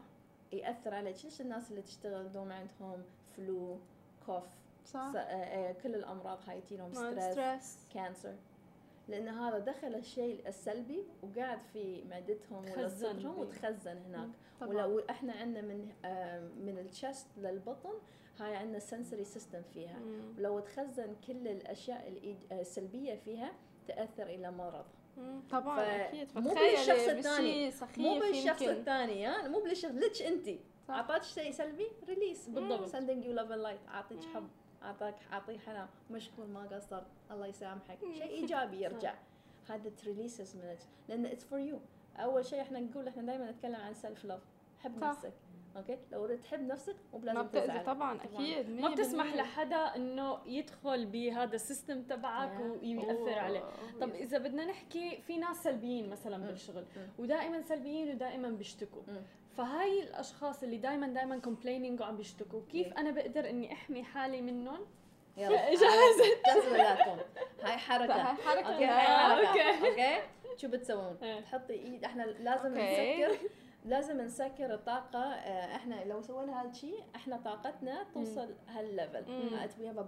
يأثر عليك ليش الناس اللي تشتغل دوم عندهم flu cough صح. آه، آه، كل الأمراض هاي تجيهم stress cancer لأن هذا دخل الشيء السلبي وقاعد في معدتهم ولا صدرهم. وتخزن هناك. ولو إحنا عندنا من آه، من ال chest للبطن هاي عندنا sensory system فيها. مم. ولو تخزن كل الأشياء السلبية فيها تأثر إلى مرض. طبعا أكيد. مو بالشخص الثاني. مو بالشخص. الثاني ها؟ مو بالشخص لك أنت. أعطاك شيء سلبي release بالضبط. you love and light. أعطيك. حب. أعطاك اعطيه حنان. مشكور ما قصرت الله يسامحك. شيء إيجابي يرجع. هذا ت release منك لأن it's for you أول شيء إحنا نقول إحنا دائما نتكلم عن self love حب. نفسك. okay لو تحب نفسك مو ما بلازم بتأذي طبعا. أكيد ما بتسمح. لحدا إنه يدخل بهذا ال system تبعك Yeah. ويأثر عليه. طب إذا بدنا نحكي في ناس سلبيين مثلا. بالشغل. ودائما سلبيين ودائما بيشتكوا. فهاي الأشخاص اللي دائما دائما complaining وعم بيشتكوا كيف. أنا بقدر إني أحمي حالي منهم يلا جاهزة. جاهزة هاي حركة هاي حركة okay هاي آه، حركة. okay شو بتسوون؟ إيه. تحطي إيد إحنا لازم. نسكر لازم نسكر الطاقة آه، إحنا لو سوينا هذا الشيء إحنا طاقتنا توصل هال level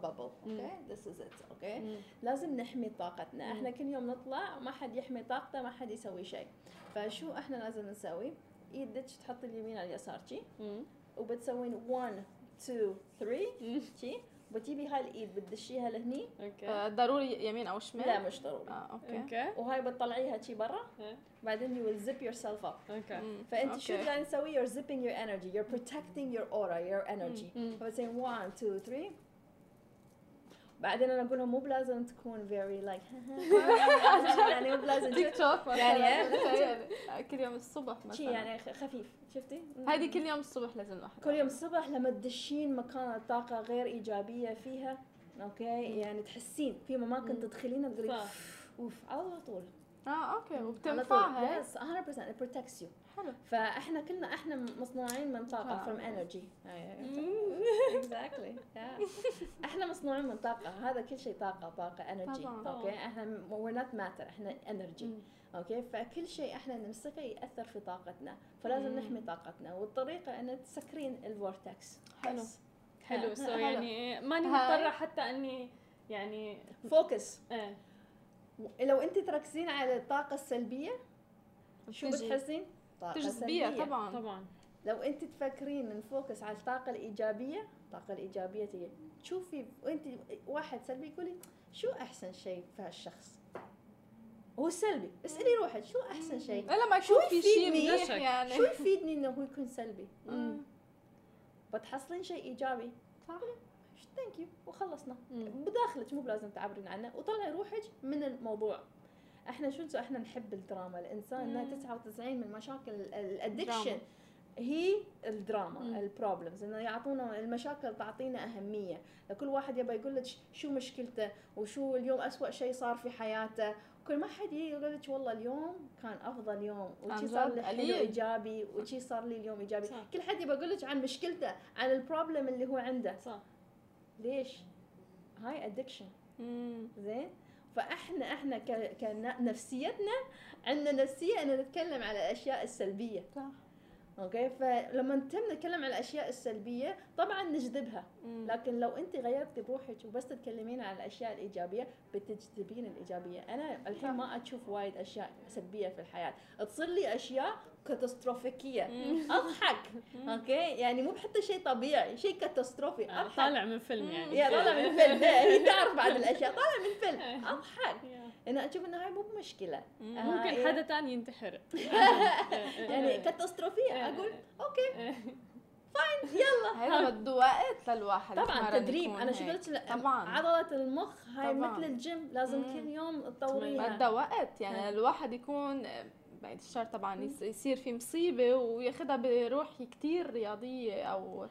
bubble مم. okay this is it okay مم. لازم نحمي طاقتنا. إحنا كل يوم نطلع ما حد يحمي طاقته ما حد يسوي شيء فشو إحنا لازم نسوي إيدك تحط اليمين على اليسار شي. وبتسوين 1 2 3 مم. شي وتجيبي هاي الإيد بتدشيها لهني. أوكي. آه، ضروري يمين أو شمال؟ لا مش ضروري. آه okay. okay. وهاي بتطلعيها شي برا. إيه. بعدين you will zip yourself up. okay. فأنت شو okay. قاعد تسوي you're zipping your energy. You're protecting your aura your energy. مم. فبتسوين 1 2 3 بعدين أنا أقول لهم مو بلازم تكون very like يعني مو بلازم تيك توك يعني كل يوم الصبح مثلا. يعني خفيف شفتي؟ هذه كل يوم الصبح لازم الواحد كل يوم الصبح لما تدشين مكان الطاقة غير إيجابية فيها okay؟ يعني تحسين. في اماكن. تدخلينها تقولي. أوف على طول. آه okay وبتنفعها. yes 100% it protects you. حلو. فاحنا كلنا إحنا مصنوعين من from energy. Exactly. Yeah. إحنا مصنوعين من طاقة. هذا كل شيء طاقة. energy. طبعاً. okay إحنا we're not matter. إحنا مم. okay فكل شيء إحنا نمسكه يأثر في طاقتنا. فلازم. نحمي طاقتنا. والطريقة ان تسكرين ال vortex حلو. حلو. so. يعني ماني هاي. مضطرة حتى إني يعني focus إيه. لو أنت تركزين على الطاقة السلبية شو بتحسين؟ طاقة تجذبيها سلبية. طبعا. طبعا. لو انت تفكرين ن focus على الطاقة الإيجابية الطاقة الإيجابية تجي. تشوفي وانت واحد سلبي يقولي شو أحسن شيء في هالشخص؟ هو سلبي. اسألي روحك شو أحسن شيء؟ لا لما شو في شيء؟ منيح يعني. شو يفيدني إنه هو يكون سلبي. بتحصلين شيء إيجابي. صح. thank you وخلصنا. مم. بداخلك مو بلازم تعبرين عنه. وطلعي روحك من الموضوع. إحنا شو نسوي؟ إحنا نحب الدراما الإنسان إنها مم. 99 من مشاكل ال addiction. هي الدراما. ال problems إنه يعطونا المشاكل تعطينا أهمية لكل واحد يبغى يقول لك شو مشكلته وشو اليوم أسوأ شيء صار في حياته كل ما حد يقول لك والله اليوم كان أفضل يوم وشي صار لي حلو. إيجابي وشي صار لي اليوم إيجابي صح. كل حد يبغى يقول لك عن مشكلته عن ال problem اللي هو عنده صح ليش هاي addiction. زين فاحنا إحنا كنفسيتنا عندنا نفسية ان نتكلم على الأشياء السلبية. صح. okay؟ فلما نتم نتكلم على الأشياء السلبية طبعا نجذبها. مم. لكن لو أنت غيرتي بروحك وبس تتكلمين عن الأشياء الإيجابية بتجذبين الإيجابية. أنا الحين ما أشوف وايد أشياء سلبية في الحياة. تصير لي أشياء كاتاستروفيكية. أضحك. okay؟ يعني مو بحتى شيء طبيعي شيء catastrophe. آه، أضحك. طالع من فيلم يعني. يا طالع من فيلم. لا، هي تعرف بعد الأشياء. طالع من فيلم. أضحك. يا. أنا أشوف إنه هاي مو بمشكلة. آه، ممكن. حدا تاني ينتحر. يعني catastrophe. أقول okay. يلا. هذا بده وقت للواحد طبعا تدريب. أنا شو. قلت لك؟ طبعاً. عضله المخ هاي طبعاً. مثل الجيم لازم. كل يوم تطوريها بدها وقت يعني آه. الواحد يكون بعد الشر طبعا يص- يصير في مصيبة وياخذها بروح كتير رياضية أو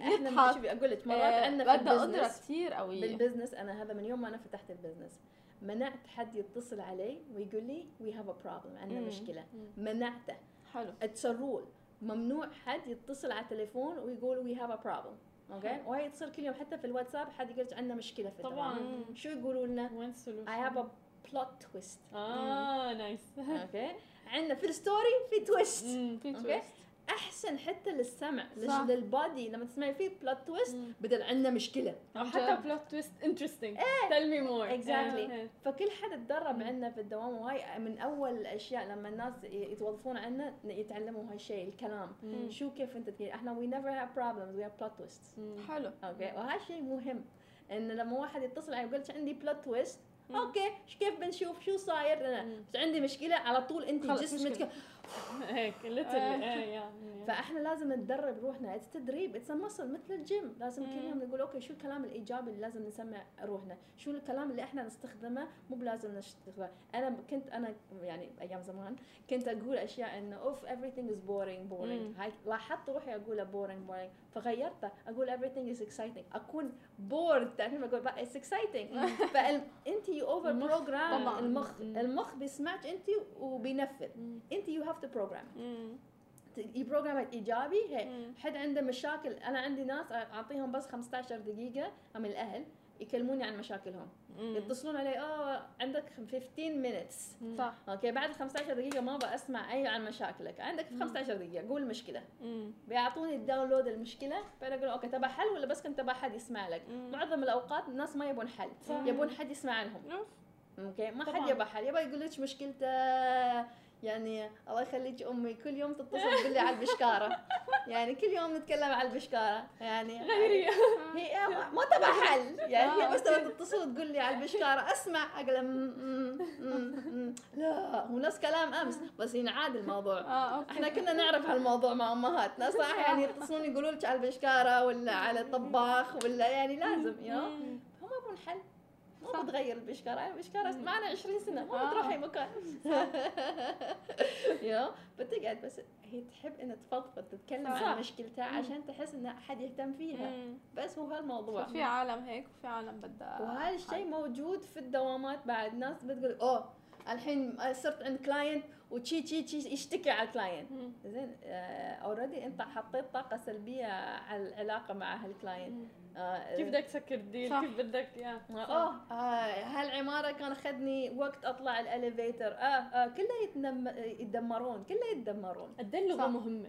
يضحك. شوفي أقول لك مرات آه، عندنا في بدها قدره كثير قويه بال business أنا هذا من يوم ما أنا فتحت ال business منعت حد يتصل علي ويقول لي we have a problem عندنا. مشكلة. منعته. حلو. it's rule ممنوع حد يتصل على التليفون ويقول we have a problem okay وهي تصير كل يوم حتى في الواتساب حد يقول عندنا مشكلة في طبعاً. شو يقولوا لنا؟ وين ال solution؟ I have a plot twist. آه nice okay عندنا في ال story في تويست في. تويست أحسن حتى للسمع لش- صح. لل body لما تسمعي فيه plot twist. بدل عندنا مشكلة أو حتى. plot twist interesting tell me more Exactly. فكل حد تدرب. عندنا في الدوام وهاي من أول الأشياء لما الناس يتوظفون عنا يتعلموا هالشيء الكلام مم. شو كيف أنت تقول إحنا we never have problems we have plot twists حلو okay وهذا شيء مهم إن لما واحد يتصل علي يقول لك عندي plot twist. okay كيف بنشوف شو صاير أنا. بس عندي مشكلة على طول أنت جسمك. هيك آه. little فإحنا لازم ندرب روحنا. it's تدريب اتس مصل مثل الجيم. لازم كل. يوم نقول okay شو الكلام الإيجابي اللي لازم نسمع روحنا؟ شو الكلام اللي إحنا نستخدمه؟ مو بلازم نستخدمه. أنا كنت أنا يعني أيام زمان كنت أقول أشياء إنه أوف everything is boring مم. boring هاي لاحظت روحي اقولها boring boring. فغيرتها أقول everything is exciting. أكون bored تعرفين بقى it's exciting. فانت you over program. المخ. المخ بيسمعك انت وبينفذ. انت you have to program مم. ي program إيجابي هيك مم. حد عنده مشاكل أنا عندي ناس أعطيهم بس 15 دقيقة من الأهل يكلموني عن مشاكلهم مم. يتصلون علي آه عندك 15 minutes صح okay بعد 15 دقيقة ما بسمع أي عن مشاكلك عندك 15 دقيقة قول المشكلة مم. بيعطوني ال download المشكلة بعدين أقول okay تبى حل ولا بس كنت تبى حد يسمع لك مم. معظم الأوقات الناس ما يبون حل صح. يبون حد يسمع عنهم أوف. okay ما طبعاً. حد يبى حل يبى يقول لك مشكلته يعني الله يخليك أمي كل يوم تتصل تقول لي على البشكارة. يعني كل يوم نتكلم على البشكارة. يعني غيري. هي ما تبى حل. يعني آه، هي بس okay. تبى تتصل وتقول لي على البشكارة أسمع أقول. لا هو نفس كلام أمس بس ينعاد الموضوع. okay. إحنا كنا نعرف هالموضوع مع أمهاتنا. صح؟ يعني يتصلون يقولوا لك على البشكارة ولا على الطباخ ولا يعني لازم مم. هم يبون حل. ما بتغير البشكاره يعني البشكاره مم. معنا 20 سنة ما آه. بتروح اي مكان يا بتقعد بس هي تحب إنها تفضفض تتكلم. عن مشكلتها عشان تحس ان أحد يهتم فيها. بس هو هالموضوع. في عالم هيك وفي عالم بدها وهذا الشيء موجود في الدوامات بعد. ناس بتقول أوه الحين صرت عند client وتشي تشي تشي يشتكي على ال client. زين already أنت حطيت طاقة سلبية على العلاقة مع هال client آه، كيف بدك تسكر؟ الديل صح. كيف بدك؟ يا. اوه آه هالعمارة كان أخذني وقت أطلع الأليفيتر. آه, آه كلها يتنم... يتدمرون كلها يتدمرون. قد اللغة. مهمة.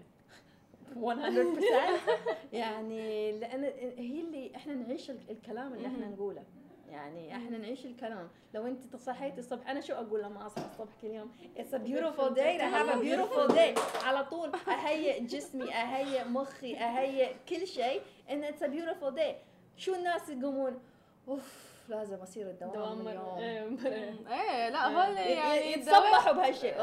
100% يعني لأن هي اللي إحنا نعيش ال- الكلام اللي إحنا. نقوله. يعني إحنا نعيش الكلام. لو أنت تصحيتي الصبح أنا شو أقول لما أصحى الصبح كل يوم؟ It's a beautiful day. I have a beautiful day. على طول أهيئ جسمي أهيئ مخي أهيئ كل شيء. ان it's a beautiful day. شو الناس يقومون؟ أوف لازم أصير الدوام دوام اليوم. إيه، مم. إيه لا whole ي- يعني يتصبحوا بهالشيء.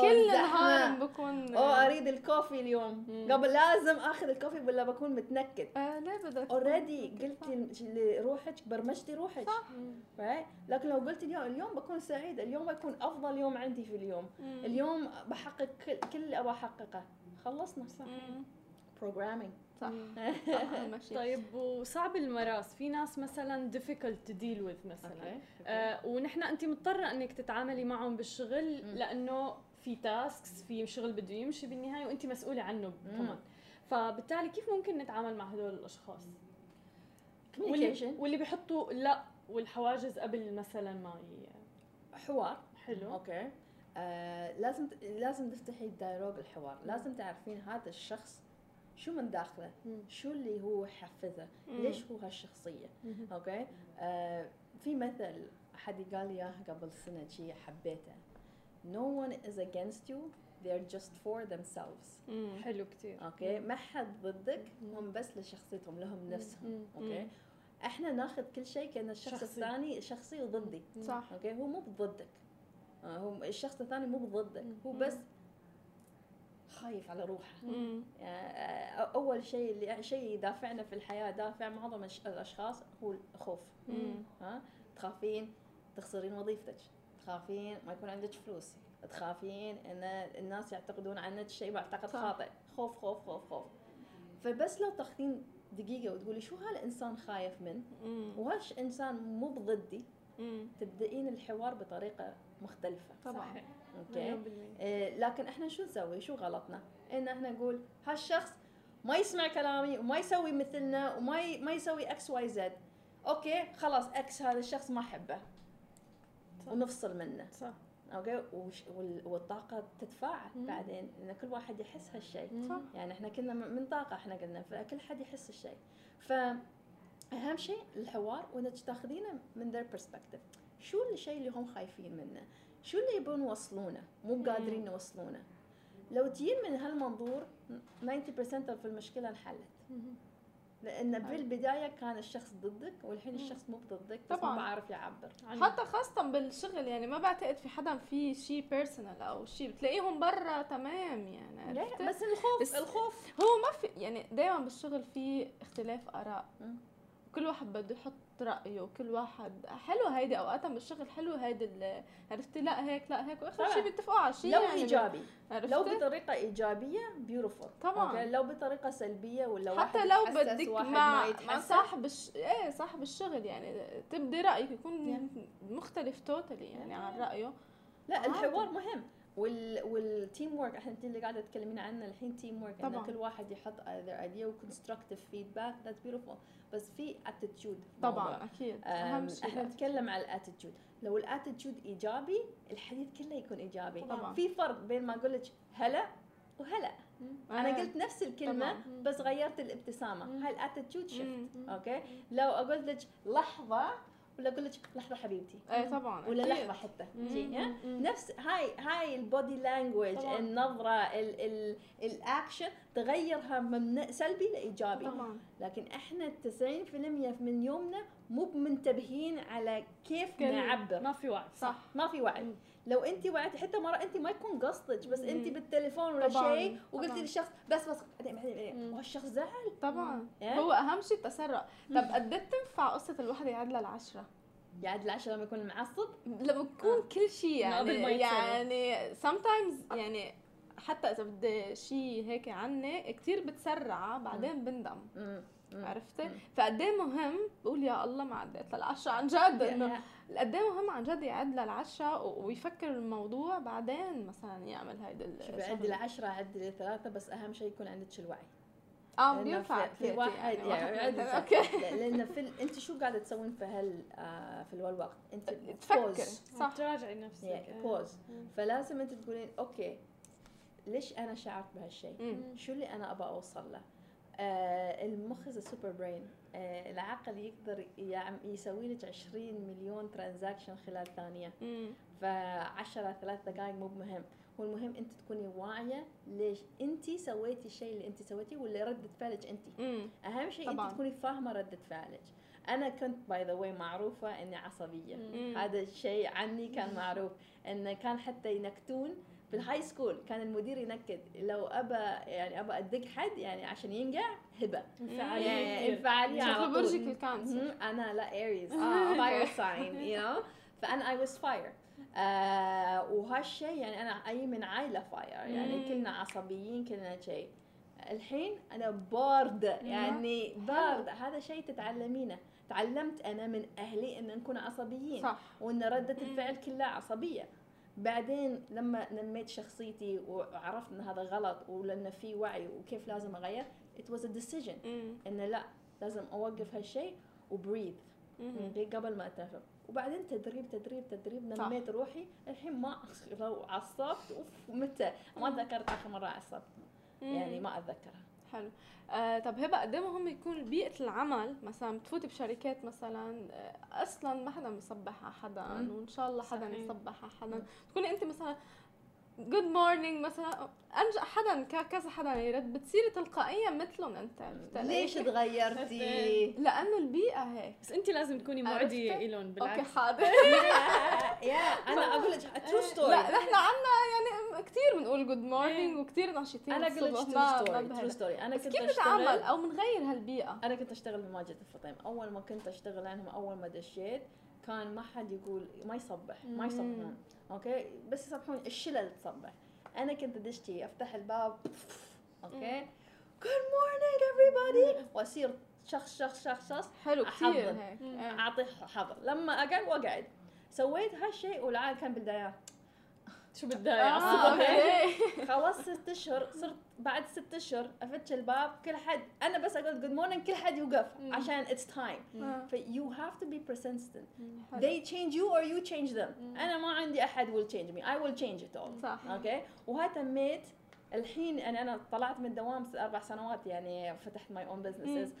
كل زحمة. نهار بكون أوه أريد ال coffee اليوم. مم. قبل لازم آخذ ال coffee ولا بكون متنكد؟ آه ليه بدك already قلتي لروحك برمجتي روحك. صح. لكن لو قلت اليوم اليوم بكون سعيده اليوم بيكون أفضل يوم عندي في اليوم. مم. اليوم بحقق كل, كل اللي أبغى أحققه. خلصنا. صح. مم. Programming. صح. طيب وصعب المراس. في ناس مثلا difficult to deal with مثلا. okay آه ونحن انت مضطرة إنك تتعاملي معهم بالشغل. لأنه في tasks في شغل بده يمشي بالنهاية وانت مسؤولة عنه. كمان. فبالتالي كيف ممكن نتعامل مع هدول الأشخاص؟ واللي, communication. واللي بيحطوا لا والحواجز قبل مثلا ما حوار. حلو. okay. آه لازم لازم تفتحي ال dialogue الحوار. لازم تعرفين هذا الشخص شو من داخله. شو اللي هو حفزه. ليش هو هالشخصية. okay آه في مثل أحد قال لي اياه قبل سنة شي حبيته no one is against you they're just for themselves مم. حلو كتير okay ما حد ضدك. هم بس لشخصيتهم لهم نفسهم. okay. إحنا ناخذ كل شيء كأن الشخص شخصي. الثاني شخصي وضدي صح okay هو مو بضدك آه، هو الشخص الثاني مو بضدك. هو بس خايف على روحه. آه، أول شيء اللي شيء يدافعنا في الحياة دافع معظم الأشخاص هو الخوف. ها تخافين تخسرين وظيفتك تخافين ما يكون عندك فلوس تخافين إن الناس يعتقدون عنك شيء معتقد. خاطئ خوف خوف خوف خوف فبس لو تاخذين دقيقة وتقولي شو هالإنسان خايف من مم. وهالش إنسان مو بضدي. تبدأين الحوار بطريقة مختلفة طبعا صحيح. okay. إيه لكن إحنا شو نسوي؟ شو غلطنا؟ إن إحنا نقول هالشخص ما يسمع كلامي وما يسوي مثلنا وما ي... ما يسوي X Y Z okay خلاص X هذا الشخص ما أحبه. ونفصل منه. صح. okay؟ وش... وال... والطاقة تتفاعل مم. بعدين إن كل واحد يحس هالشيء. يعني إحنا كنا من طاقة إحنا قلنا فكل حد يحس الشيء فاهم شيء الحوار وإنك تاخذينه من their perspective. شو الشيء اللي هم خايفين منه؟ شو اللي يبون يوصلونه مو قادرين يوصلونه لو تجين من هالمنظور 90% في المشكلة انحلت. لأن أيوة. بالبداية كان الشخص ضدك والحين. الشخص مو ضدك بس طبعاً. ما بعرف يعبر عن- حتى خاصة بالشغل يعني ما بعتقد في حدا في شيء بيرسونال أو شيء بتلاقيهم برا تمام يعني لا؟ بس الخوف بس- الخوف هو ما في يعني دائما بالشغل في اختلاف آراء مم. كل واحد بده يحط رأيه وكل واحد حلو هيدي اوقات بالشغل حلو هيدي ال- عرفتي؟ لا هيك لا هيك وآخر. شيء بيتفقوا على شيء لو يعني إيجابي. عرفتي؟ لو بطريقة إيجابية beautiful طبعاً. لو بطريقة سلبية ولا حتى واحد لو بدك مع مع صاحب الش... إيه صاحب الشغل يعني تبدي رأيك يكون مختلف totally يعني عن رأيه. لا. الحوار مهم. وال وال teamwork إحنا اللي قاعدة تتكلمين عنه الحين teamwork ان طبعاً. كل واحد يحط their idea و constructive feedback that's beautiful بس في attitude طبعا أكيد. أهم شيء. إحنا نتكلم على ال attitude لو ال attitude إيجابي الحديث كله يكون إيجابي. طبعاً. في فرق بين ما أقول لك هلا وهلا. أنا. قلت نفس الكلمة طبعاً. بس غيرت الابتسامة. هاي ال attitude shift. okay؟ لو أقول لك لحظة ولا أقول لك لحظة حبيبتي. إيه طبعا ولا أكيد. لحظة حتى؟ مم. نفس هاي هاي ال body language. النظرة ال ال الأكشن تغيرها من سلبي لإيجابي. طبعا. لكن إحنا 90% من يومنا مو منتبهين على كيف نعبر. ما في وعي. صح. ما في وعي. لو انت وعيتي حتى مره انت ما يكون قصدك بس انت. بالتليفون ولا شيء وقلتي. للشخص بس بس. وهالشخص زعل طبعا إيه؟ هو أهم شيء التسرع طب قد إيه بتنفع قصة الواحد يعدل العشرة قاعد العشرة لما يكون معصب لما يكون كل شيء يعني. يعني sometimes يعني حتى إذا بدي شيء هيك عني كثير بتسرع بعدين بندم. عرفتي؟ فقد إيه مهم بقول يا الله ما عديت للعشرة عن جد إنه قد إيه مهم عن جد يعد للعشرة و- ويفكر الموضوع بعدين مثلا يعمل هيدا شوفي عدي العشرة عدي الثلاثة بس أهم شيء يكون عندك الوعي آه بينفع في, في واحد يعني عدي مثلاً. أوكي لأن في ال- أنت شو قاعدة تسوين في هال آه في الوقت؟ أنت تفكر. صح تراجعي نفسك يعني إيه. pause فلازم أنت تقولين okay ليش أنا شعرت بهالشيء؟ شو اللي أنا أبغى أوصل له؟ المخ super brain العقل يقدر يعم يسوي لك 20 مليون transaction خلال ثانية مم. فعشرة ثلاث دقائق مو مهم والمهم أنت تكوني واعية ليش أنت سويتي الشيء اللي أنت سويتيه ولا ردة فعلك أنت. أهم شيء طبعاً. انت تكوني فاهمة ردة فعلك أنا كنت by the way معروفة إني عصبية مم. هذا الشيء عني كان معروف انه كان حتى ينكتون في ال high school كان المدير ينكت لو ابى يعني ابى ادق حد يعني عشان ينقع هبة. يعني. انفعاليه على شكله طول برجك ال cancer. أنا لا Aries fire sign you know فأنا I was fire وهالشيء يعني أنا أي من عائلة fire يعني. كلنا عصبيين كلنا شيء. الحين أنا باردة يعني باردة هذا شيء تتعلمينه. تعلمت أنا من أهلي إن نكون عصبيين. صح. وإن مم. الفعل كلها عصبية. بعدين لما نميت شخصيتي وعرفت إن هذا غلط ولأن في وعي وكيف لازم أغير it was a decision. انه لا لازم أوقف هالشيء وبريث. قبل ما اتنفس وبعدين تدريب تدريب تدريب صح. نميت روحي. الحين ما لو عصبت أوف متى؟ ما تذكرت آخر مرة عصبت. يعني ما أتذكرها. حلو آه طب هبة قد مهم يكون بيئة العمل مثلا بتفوتي بشركات مثلا آه أصلا ما حدا بيصبح على حدا. وإن شاء الله حدا. يصبح على حدا. تكوني انت مثلا good morning مثلا. انجا حدا كذا حدا يرد بتصيري تلقائيا مثلهم أنت؟ ليش تغيرتي؟ لأنه البيئة هيك. بس انت لازم تكوني؟ معديه الهم okay بالعكس. حاضر. يا أنا أقول لك true story لا نحن عنا يعني كثير بنقول good morning وكثير نشيطين أنا أقول لك الصبح، true story. true story أنا بس كنت كيف اشتغل أو بنغير هالبيئة؟ أنا كنت أشتغل بماجد الفطيم. أول ما كنت أشتغل عنهم أول ما دشيت كان ما حد يقول ما يصبح ما. يصبحون. okay؟ بس يصبحون الشلل تصبح. أنا كنت ادش أفتح الباب okay؟ good morning everybody. وأصير شخص شخص شخص شخص. حلو كثير. هيك. اعطيه حظر. لما أقعد وأقعد سويت هالشيء والعالم كان بالبدايات شو بدها آه، okay. خلصت ست أشهر صرت بعد ست أشهر افتح الباب كل حد أنا بس أقول good morning كل حد يوقف. عشان it's time. ف you have to be persistent. they change you or you change them. أنا ما عندي أحد will change me. I will change it all. صح. okay وتميت الحين يعني أنا طلعت من الدوام أربع سنوات يعني فتحت my own business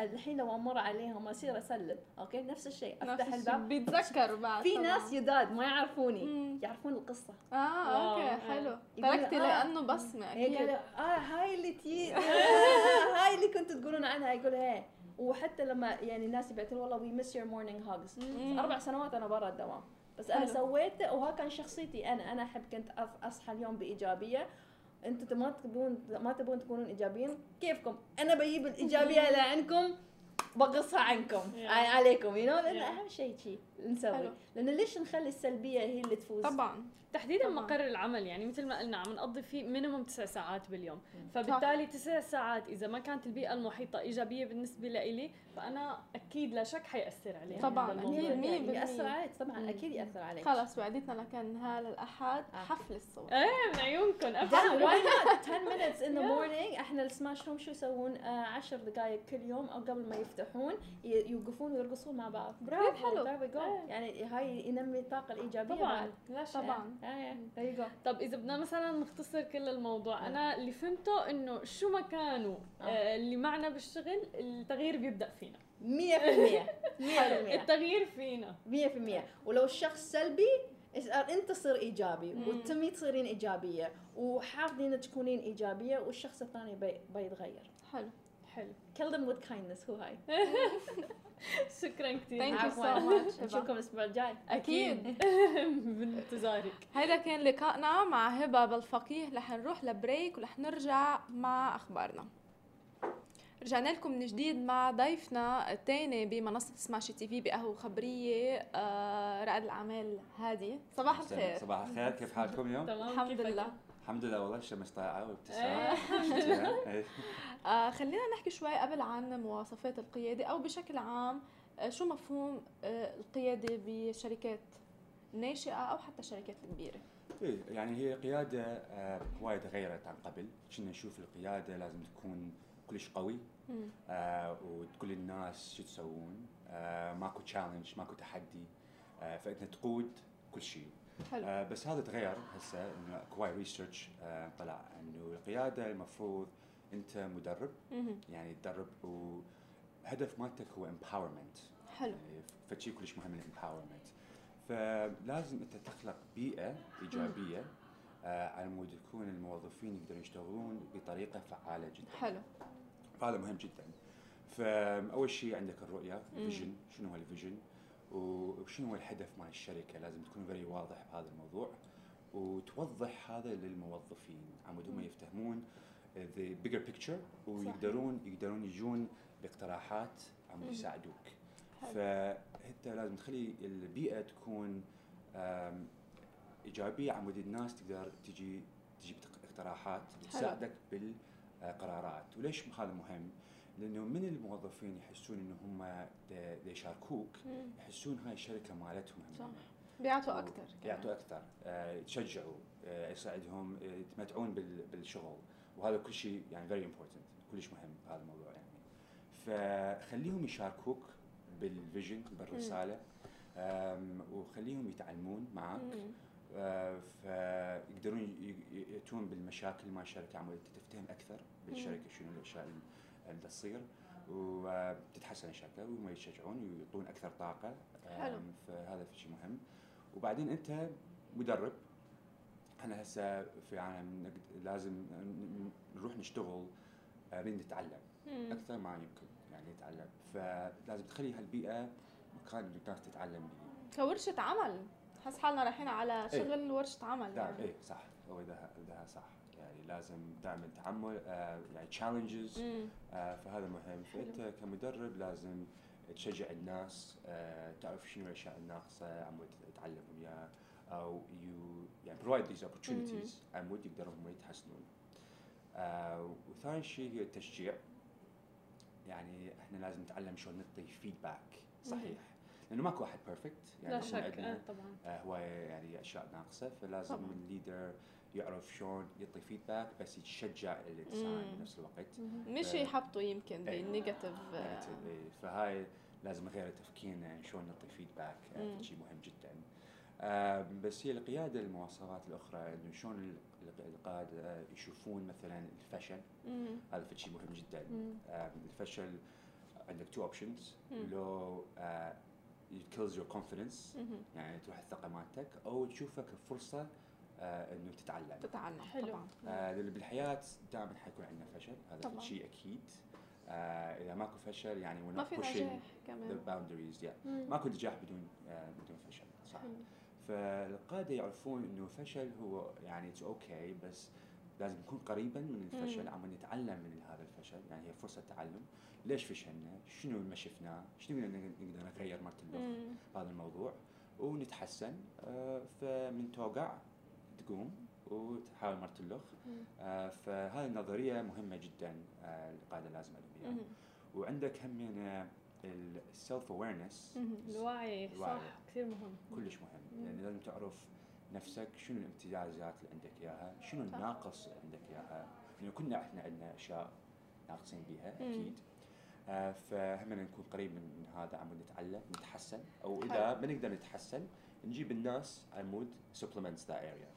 الحين لو أمر عليهم أصير أسلم. okay؟ نفس الشيء. أفتح الباب. بيتذكروا بعد في طبعاً. ناس يداد ما يعرفوني. مم. يعرفون القصة. آه okay آه. حلو. تركتي آه. لأنه بصمة أكيد. آه هاي اللي تي آه هاي اللي كنتوا تقولون عنها. يقول هي. وحتى لما يعني الناس يبعثون والله we miss your morning hugs. أربع سنوات أنا برا الدوام. بس أنا حلو. سويته وها كان شخصيتي أنا. أنا أحب كنت أصحى اليوم بإيجابية أنتم ما تبون ما تبون تكونون إيجابيين؟ كيفكم؟ أنا بجيب الإيجابية لعندكم بقصها عنكم. Yeah. عليكم you know لأن Yeah. أهم شيء شيء نسوي. حلو. لأن ليش نخلي السلبية هي اللي تفوز؟ طبعا. تحديدا طبعاً. مقر العمل يعني مثل ما قلنا عم نقضي فيه minimum تسع ساعات باليوم. مم. فبالتالي تسع ساعات إذا ما كانت البيئة المحيطة إيجابية بالنسبة لإلي فأنا أكيد لا شك حيأثر علي. طبعاً، هذا الموضوع. أكيد. مية بالمية. يأثر عليك. طبعا مم. أكيد يأثر عليك. خلص وعدتنا لكان نهار الأحد. آه. حفل الصوت إيه من عيونكم. ابشر why not 10 minutes in the morning. إحنا ال Smash Room شو يسوون؟ آه 10 دقائق كل يوم أو قبل ما يفتحون يوقفون ويرقصون مع بعض. برافو حلو. إيه. يعني هاي ينمي الطاقة الإيجابية طبعا. بعد. لا شك طبعا. آه، go. طب إذا بدنا مثلا نختصر كل الموضوع آه. أنا اللي فهمته إنه شو ما كانوا آه. آه، اللي معنا بالشغل التغيير بيبدأ فينا. 100% 100% التغيير فينا. 100% ولو الشخص سلبي أنت تصير إيجابي. وتمي تصيرين إيجابية وحافظين تكونين إيجابية والشخص الثاني بي- بيتغير. حلو. حلو. Kill them with kindness. هو هاي. شكرا كثير Thank you عفواً. so much. نشوفكم الأسبوع الجاي. أكيد. بانتظارك. هيدا كان لقائنا مع هبة بالفقيه. رح نروح لبريك ورح نرجع مع أخبارنا. رجعنا لكم من جديد مع ضيفنا الثاني بمنصة سماشي تي في بقهوة خبرية آه رائد الأعمال هادي. صباح الخير. صباح الخير. كيف حالكم اليوم؟ تمام. الحمد؟ لله. الحمد لله والله الشمس طالعة إيه. وابتسام. آه خلينا نحكي شوي قبل عن مواصفات القيادة أو بشكل عام آه شو مفهوم آه القيادة بشركات ناشئة أو حتى الشركات الكبيرة إيه يعني هي قيادة آه، وايد تغيرت عن قبل كنا نشوف القيادة لازم تكون كلش قوي. آه، وتقول للناس شو تسوون آه، ماكو challenge ماكو تحدي آه، فإنت تقود كل شيء حلو. آه، بس هذا تغير هسه إنه اكو وايد research طلع إنه القيادة المفروض أنت مدرب. مهم. يعني تدرب وهدف مالتك هو empowerment. حلو. فشي كلش مهم ال empowerment فلازم أنت تخلق بيئة إيجابية آه على مود يكون الموظفين يقدرون يشتغلون بطريقة فعالة جدا. حلو. فهذا مهم جدا. فأول شيء عندك الرؤية مم. vision شنو هو ال vision وشنو هو الهدف مال الشركة؟ لازم تكون very واضح بهذا الموضوع وتوضح هذا للموظفين. عمود هم يفتهمون the bigger picture ويقدرون يقدرون يجون باقتراحات عم. يساعدوك. فأنت لازم تخلي البيئة تكون إيجابية عمود الناس تقدر تجي تجي باقتراحات تساعدك بالقرارات. وليش هذا مهم؟ لأنه من الموظفين يحسون إنه هم يشاركوك. يحسون هاي الشركة مالتهم هم. صح. بيعطوا أكثر يعطوا أكثر آه، يتشجعوا آه، يساعدهم آه، يتمتعون بال- بالشغل. وهذا كل شيء يعني very important كلش مهم بهذا الموضوع يعني. فخليهم يشاركوك بال vision بالرسالة. وخليهم يتعلمون معك. فيقدرون يأتون بالمشاكل مع الشركة عمود تفتهم أكثر بالشركة شنو الأشياء اللي تصير وتتحسن الشركة وهم يشجعون ويعطون أكثر طاقة. حلو. فهذا شيء مهم. وبعدين أنت مدرب. إحنا هسه في عالم لازم نروح نشتغل آه، بدنا نتعلم. أكثر ما يمكن يعني نتعلم. فلازم تخلي هالبيئة مكان اللي الناس تتعلم به كورشة عمل. حس حالنا رايحين على إيه. شغل ورشة عمل دائما يعني. إيه صح. هو ده ده صح. لازم دائما تحمل آه يعني تشالنجز فهذا مهم فانت كمدرب لازم تشجع الناس آه تعرف شنو الأشياء الناقصة عمود تعلمهم اياها أو يو يعني provide these opportunities عمود يقدروا هم يتحسنون. آه وثاني شيء هي التشجيع. يعني إحنا لازم نتعلم شلون نعطي feedback صحيح. لأنه ماكو واحد perfect يعني لا شك. عندنا آه طبعا. آه، هواية يعني أشياء ناقصة فلازم. ال leader يعرف شلون يعطي feedback بس يشجع الانسان. بنفس الوقت مش ف- يحبطوا يمكن إيه. بال negative، إيه. فهاي لازم نغير تفكيرنا شلون نعطي feedback مم. شيء مهم جدا آه، بس هي القيادة المواصفات الأخرى إنه شلون ال- القادة يشوفون مثلا الفشل هذا شيء مهم جدا. آه، الفشل عندك two options. لو آه، it kills your confidence يعني تروح الثقة مالتك أو تشوفها كفرصه آه إنه تتعلم تتعلم حلو. طبعا آه بالحياة دائما حيكون عندنا فشل هذا طبعاً. شيء أكيد آه إذا ماكو فشل يعني ما في نجاح the كمان boundaries yeah. مم. ماكو نجاح بدون آه بدون فشل صح فالقادة يعرفون إنه فشل هو يعني it's okay بس لازم نكون قريبا من الفشل. عم نتعلم من هذا الفشل يعني هي فرصة تعلم ليش فشلنا شنو ما شفناه شنو نقدر نقدر نغير مرة. بهذا الموضوع ونتحسن آه، فمن توقع تقوم وتحاول مرة مم. آه، فهذه النظرية مهمة جدا آه، القاعدة لازم مم. وعندك هم يعني ال self awareness. الوعي. صح كثير مهم كلش مهم. يعني لازم تعرف نفسك شنو الامتيازات اللي عندك إياها شنو. الناقص اللي عندك إياها لأنه كلنا إحنا عندنا أشياء ناقصين بيها مم. أكيد آه فهم نكون قريب من هذا عم نتعلم نتحسن أو إذا ما نقدر نتحسن نجيب الناس على مود that area يعني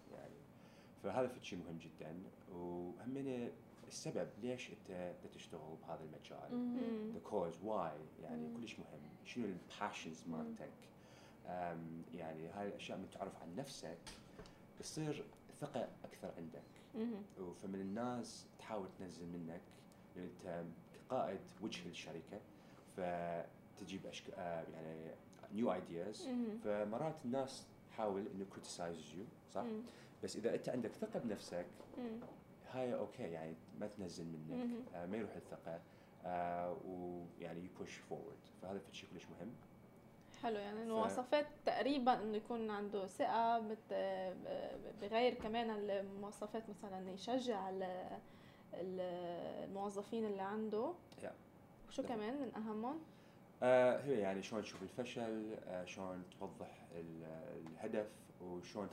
فهذا في شيء مهم جدا وهم السبب ليش أنت تشتغل بهذا المجال. the cause why يعني مم. كلش مهم. شنو ال passions مالتك؟ يعني هاي الأشياء من تعرف عن نفسك يصير ثقة أكثر عندك. مم. فمن الناس تحاول تنزل منك لأن أنت كقائد وجه الشركة فتجيب أشك... آه، يعني new ideas. فمرات الناس تحاول إنه criticize you صح؟ مم. بس إذا أنت عندك ثقة بنفسك. هاي okay يعني ما تنزل منك. آه ما يروح الثقة آه ويعني ي push forward فهذا في شيء كلش مهم حلو يعني المواصفات تقريبا إنه يكون عنده ثقة بت... بغير كمان المواصفات مثلا يشجع. ال- الموظفين اللي عنده Yeah. وشو كمان من أهمهم؟ آه هي يعني شلون تشوف الفشل آه شلون توضح ال- الهدف وشلون آه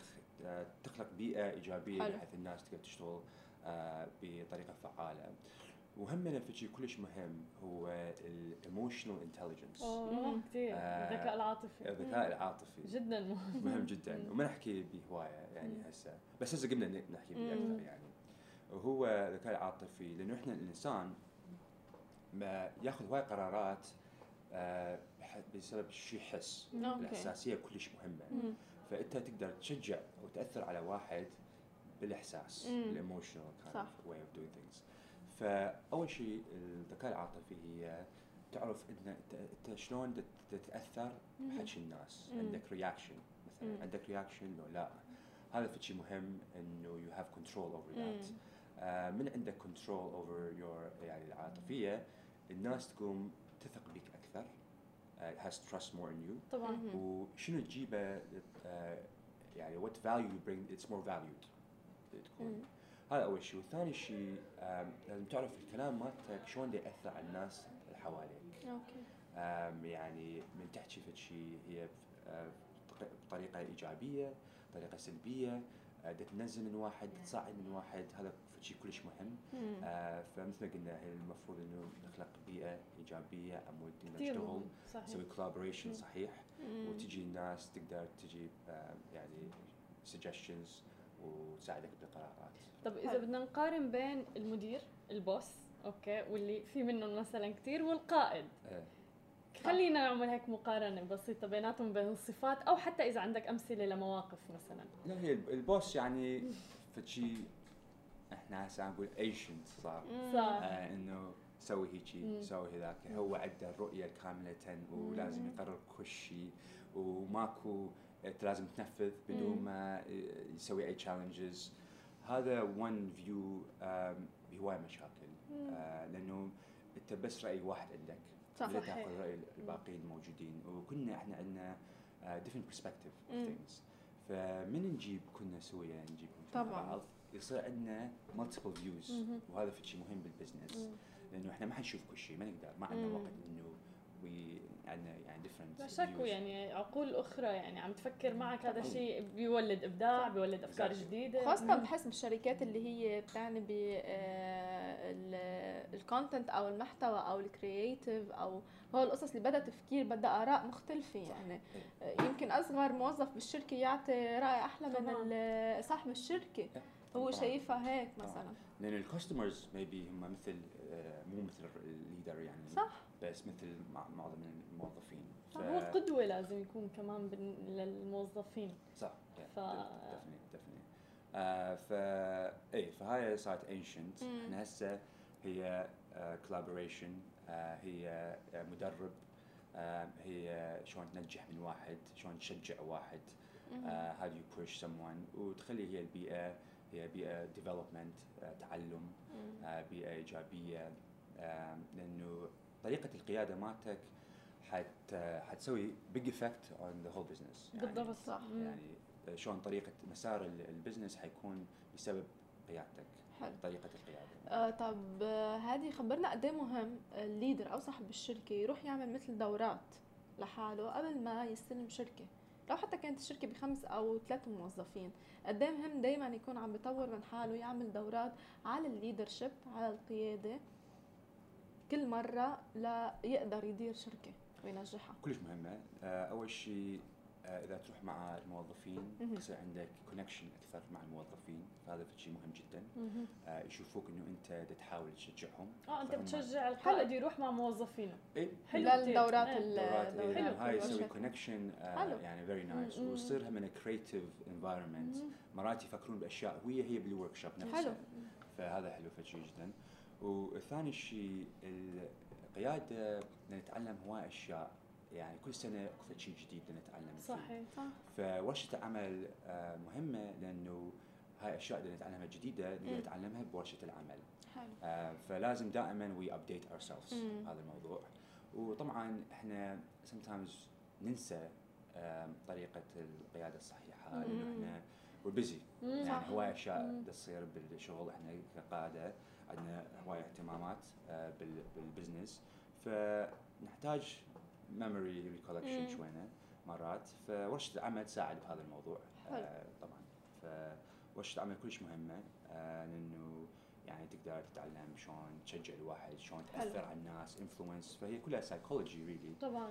تخلق بيئة إيجابية حلو. بحيث الناس تقدر تشتغل آه بطريقة فعالة. وهمنا في شيء كلش مهم هو ال emotional intelligence أوه. كثير آه، الذكاء العاطفي. الذكاء العاطفي. جدا مهم. مهم جدا. وما نحكي به هوايه يعني. هسه. بس هسه قمنا نحكي به. أكثر يعني. وهو الذكاء العاطفي لأنه إحنا الإنسان ما ياخذ هواي قرارات آه، بسبب شيء يحس. okay. الاحساسيه كلش مهمة. مم. فأنت تقدر تشجع وتاثر على واحد بالإحساس. ال emotional صح. way of doing things فأول شيء الذكاء العاطفي هي تعرف إن انت شلون تت- تتأثر. بحكي الناس. عندك reaction مثلا. عندك reaction لو لا هذا في شيء مهم إنه you have control over that. من عندك control over your يعني العاطفية الناس تقوم تثق بك has trust more in you. طبعا. وشنو تجيبه آه، يعني what value you bring it's more valued. تكون. هذا أول شيء. والثاني شيء لازم تعرف الكلام مالتك شلون يأثر على الناس اللي حواليك. أوكي. يعني من تحكي في شيء هي آه، بط- بطريقه إيجابية طريقة سلبية. آه، تنزل من واحد دا تساعد من واحد. هذا شيء كلش مهم. آه، فمثل ما قلنا هي المفروض إنه نخلق بيئة إيجابية على مود كثير نشتغل نسوي collaboration. صحيح. مم. وتجي الناس تقدر تجيب آه، يعني suggestions وتساعدك بالقرارات. طب إذا. بدنا نقارن بين المدير ال boss okay واللي في منهم مثلا كثير والقائد. آه، خلينا نعمل هيك مقارنة بسيطة بيناتهم بين الصفات أو حتى إذا عندك أمثلة لمواقف مثلا لا هي الب- ال boss يعني فشي إحنا هسه نقول ايشنت صار. صح. آه إنه سوي هيجي. سوي هذاك هو عنده الرؤيه الكامله ولازم. يقرر كل شيء وماكو أنت لازم تنفذ بدون. ما يسوي أي challenges هذا one view بهواي مشاكل. آه لأنه أنت بس رأي واحد عندك. لا. تاخذ راي الباقيين الموجودين وكلنا إحنا عندنا uh, different perspective of things فمن نجيب كنا سويا نجيبهم مع طبعاً. بعض يصير عندنا views مهم. وهذا في شيء مهم بالبزنس. لأنه إحنا ما حنشوف كل شيء ما نقدر ما عندنا. وقت إنه we عندنا يعني different لا شك. يعني عقول أخرى يعني عم تفكر معك هذا. الشيء بيولد إبداع. بيولد أفكار Exactly. جديدة خاصة مم. بحس بالشركات اللي هي بتعني ب ال content أو المحتوى أو ال creative أو هو القصص اللي بدها تفكير بدها آراء مختلفة يعني آه، يمكن أصغر موظف بالشركة يعطي رأي أحلى من صاحب الشركة هو طبعاً. شايفها هيك. مثلا لأن ال customers maybe هم مثل آه، مو مثل ال leader يعني صح. بس مثل مع- معظم الموظفين. ف- هو قدوه لازم يكون كمان للموظفين. صح ف- ديفنتلي ديفنتلي فا اي فهاي صارت انشنت. إحنا هسه هي collaboration هي آه، مدرب آه، هي شلون تنجح من واحد شلون تشجع واحد. do you push someone وتخلي هي البيئة هي بيئة development تعلم آه، بيئة إيجابية آم، لأنه طريقة القيادة مالتك حت حتسوي big effect on the whole business بالضبط صح. يعني شلون طريقة مسار ال- ال business حيكون بسبب قيادتك حلو. طريقة القيادة. آه طب آه، هادي خبرنا قد إيه مهم ال leader أو صاحب الشركة يروح يعمل مثل دورات لحاله قبل ما يستلم شركة؟ لو حتى كانت الشركة بخمس أو ثلاث موظفين قد إيه مهم دائما يكون عم بيطور من حاله يعمل دورات على ال leadership على القيادة كل مرة ليقدر يدير شركة وينجحها. كلش مهمة. آه، أول شيء إذا تروح مع الموظفين. يصير عندك connection أكثر مع الموظفين فهذا شيء مهم جدا. آه، يشوفوك إنه أنت تحاول تشجعهم آه أنت بتشجع القائد يروح مع موظفينه إيه؟ حلو للدورات إيه. دورات دورات إيه، حلو. هاي يسوي. connection حلو. يعني very nice. ويصير من creative environment. مرات يفكرون بأشياء وهي هي بال workshop نفسها حلو. فهذا حلو فشي جدا وثاني شيء القياده نتعلم هواي أشياء يعني كل سنة اكو شيء جديد نتعلم فيه صحيح صح فورشه العمل آه، مهمة لأنه هاي أشياء اللي نتعلمها جديدة مم. نتعلمها بورشه العمل حلو آه، فلازم دائما we update ourselves. هذا الموضوع وطبعا إحنا sometimes ننسى آم، طريقة القيادة الصحيحة لأنه. إحنا و busy مم. يعني. هواي أشياء تصير بالشغل إحنا كقادة عندنا هواي اهتمامات آه، بال- بال business فنحتاج memory recollection. شوينا مرات. فورشة العمل تساعد بهذا الموضوع. حلو. آه، طبعا. فورشة العمل كلش مهمة. آه، لأنه يعني تقدر تتعلم شلون تشجع الواحد شلون. تأثر على الناس influence فهي كلها psychology really طبعا.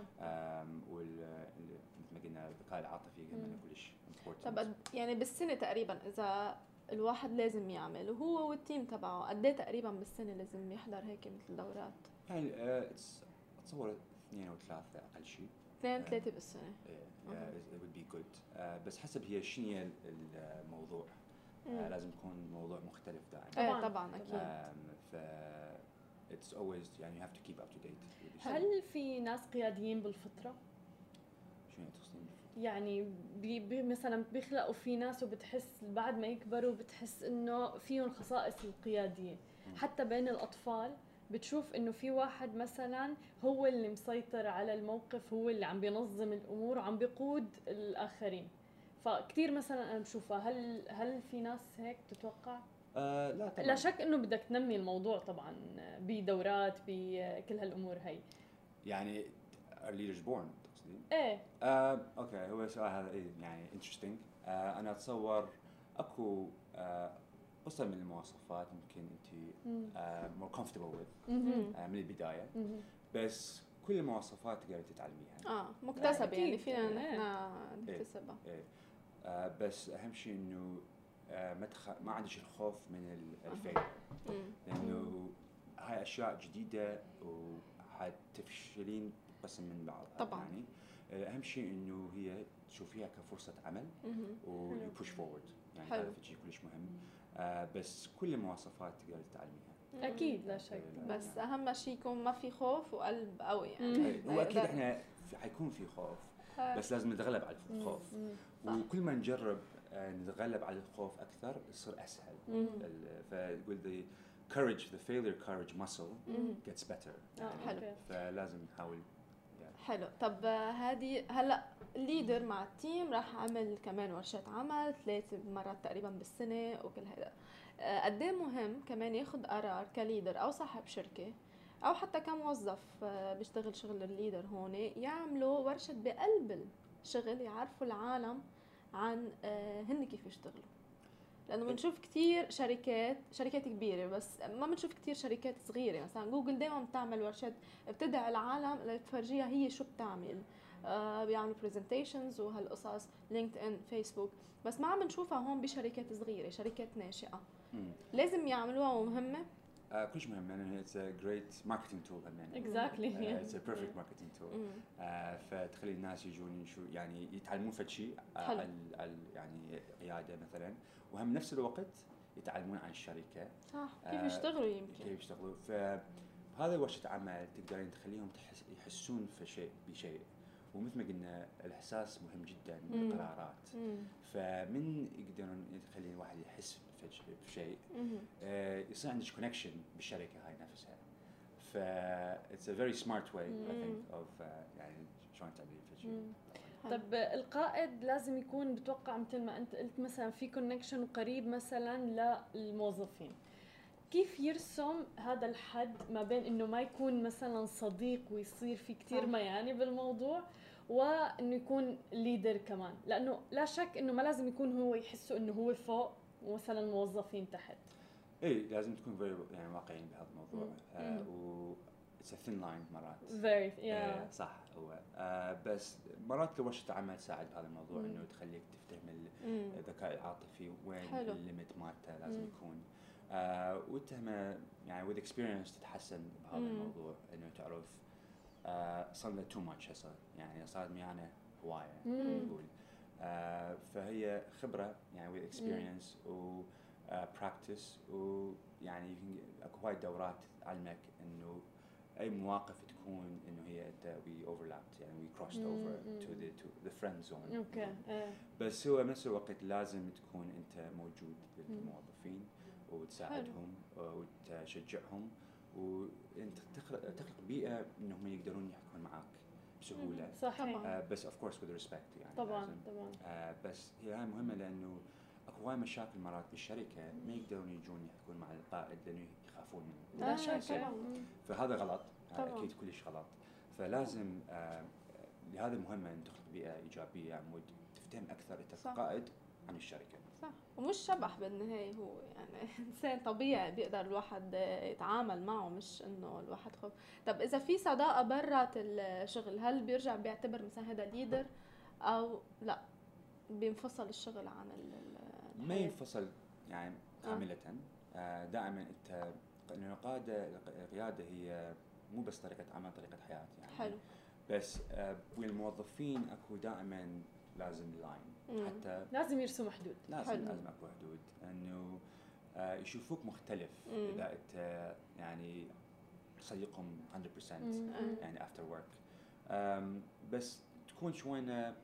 وال ال- مثل ما قلنا الذكاء العاطفي. كمان كلش طب يعني بالسنة تقريبا إذا الواحد لازم يعمل وهو والتيم تبعه قد إيه تقريبا بالسنة لازم يحضر هيك مثل دورات؟ يعني آه، أتصور اثنين أو ثلاثة أقل شيء اثنين آه. ثلاثة بالسنه yeah, أها. it would be good آه، بس حسب هي شنو الموضوع آه، مم. لازم يكون موضوع مختلف دائما إيه طبعاً. طبعا أكيد ف it's always يعني you have to keep up to date. هل في ناس قياديين بالفطره؟ شنو يعني تقصدين يعني بي بي مثلا بيخلقوا في ناس وبتحس بعد ما يكبروا بتحس إنه فيهم خصائص القيادية. حتى بين الأطفال بتشوف إنه في واحد مثلا هو اللي مسيطر على الموقف هو اللي عم بينظم الأمور وعم بيقود الآخرين. فكتير مثلا أنا بشوفها. هل هل في ناس هيك بتتوقع؟ آه لا طبعا. لا شك إنه بدك تنمي الموضوع طبعا بدورات بكل هالأمور هي. يعني are leaders born تقصدين إيه. آه، أوكي هو السؤال هذا إيه يعني interesting آه، أنا أتصور أكو آه، قصه من المواصفات يمكن أنت. more comfortable. آه، من البداية. بس كل المواصفات تقدر تتعلميها آه مكتسبه يعني أكيد. فينا إيه. نحن نكتسبها إيه. آه، بس أهم شيء إنه آه، ما تخ... ما عندك الخوف من ال- ال fail. لأنه هاي أشياء جديدة وحتفشلين قسم من بعض طبعاً. يعني آه، أهم شيء إنه هي تشوفيها كفرصة عمل مهم. و you حلو. push forward يعني. هذا شيء كلش مهم بس كل المواصفات تقدر تتعلميها. أكيد لا شك. إيه، بس أهم شيء يكون ما في خوف وقلب قوي. يعني. إيه، هو أكيد إحنا حيكون في خوف آه. بس لازم نتغلب على الخوف. وكل ما نجرب آه، نتغلب على الخوف أكثر يصير أسهل. فيقول the courage the failure courage muscle gets better. آه، يعني حلو. فلازم نحاول حلو. طب هذه هلأ ال leader مع ال team راح عمل كمان ورشات عمل ثلاث مرات تقريبا بالسنة وكل هذا آه، قد إيه مهم كمان ياخذ قرار ك leader أو صاحب شركة أو حتى كموظف آه، بيشتغل شغل ال leader هون يعملوا ورشة بقلب الشغل يعرفوا العالم عن آه، هن كيف يشتغلوا. لأنه بنشوف كثير شركات شركات كبيرة بس ما بنشوف كثير شركات صغيرة. مثلا جوجل دائما بتعمل ورشات بتدعي العالم لتفرجيها هي شو بتعمل. آه بيعملوا presentations وهالقصص لينكد ان فيسبوك بس ما عم نشوفها هون بشركات صغيرة شركات ناشئة. مم. لازم يعملوها ومهمة. آه كلش مهم. great marketing tool. كمان Exactly. uh, it's a perfect marketing tool. مم. آه، فتخلي الناس يجون شو يعني يتعلمون فد شيء آه، يعني قيادة مثلا. وهم نفس الوقت يتعلمون عن الشركة. صح كيف آه، يشتغلوا يمكن. كيف يشتغلوا. فهذا ورشة عمل تقدرين تخليهم تحس يحسون في شيء بشيء. ومثل ما قلنا الإحساس مهم جدا. بالقرارات. فمن يقدرون يخلي الواحد يحس في ش- في شيء؟ مم. آه، يصير عندك كونكشن بالشركة هاي نفسها. ف it's a very smart way I think of uh, يعني شلون تعملين في شيء. طب القائد لازم يكون بتوقع مثل ما أنت قلت مثلا في connection قريب مثلا للموظفين. كيف يرسم هذا الحد ما بين إنه ما يكون مثلا صديق ويصير في كثير. ميانة بالموضوع وإنه يكون leader كمان؟ لأنه لا شك إنه ما لازم يكون هو يحسه إنه هو فوق ومثلا موظفين تحت. اي لازم تكون يعني واقعيين بهذا الموضوع. مم. آه، a thin line مرات very آه، yeah صح هو آه، بس مرات ورشة العمل تساعد بهذا الموضوع. إنه تخليك تفتهم. الذكاء العاطفي وين. ال limit مالته لازم. يكون آه والتهمه يعني with experience تتحسن بهذا. الموضوع إنه تعرف آه صار له too much هسه يعني صار ميانه هواية. نقول آه فهي خبرة يعني with experience و آه practice ويعني يمكن أكو وايد دورات تعلمك إنه أي مواقف تكون إنه هي أنت we overlapped يعني we crossed مم. over مم. to the to the friend zone أوكي إيه بس هو بنفس الوقت لازم تكون أنت موجود للموظفين وتساعدهم وتشجعهم وانت تخلق تخلق بيئة إنهم يقدرون يحكون معك بسهولة صحيح طبعاً. آه بس of course with respect يعني طبعا لازم. طبعا آه بس هي هاي مهمة لأنه اكو هواي مشاكل مرات بالشركة ما يقدرون يجون يحكون مع القائد لأنه يخافون منه. لا آه، شك. فهذا غلط. آه طبعاً. أكيد كلش غلط. فلازم آه لهذا مهمة أن تخلق بيئة إيجابية عمود تفتهم أكثر أنت صح. كقائد عن الشركة. صح. ومش شبح بالنهاية هو. يعني إنسان طبيعي بيقدر الواحد يتعامل معه مش إنه الواحد خوف. طب إذا في صداقة برات الشغل هل بيرجع بيعتبر مثلا هذا ليدر أو لا بينفصل الشغل عن ال ما؟ ينفصل يعني كاملة آه، دائما أنت لأن القادة القيادة هي مو بس طريقة عمل طريقة حياة يعني حلو بس آه، وين الموظفين أكو دائما لازم لاين. حتى لازم يرسموا حدود لازم حلو. لازم أكو حدود إنه آه، يشوفوك مختلف مم. إذا أنت يعني صديقهم 100% مم. يعني after work بس تكون شوية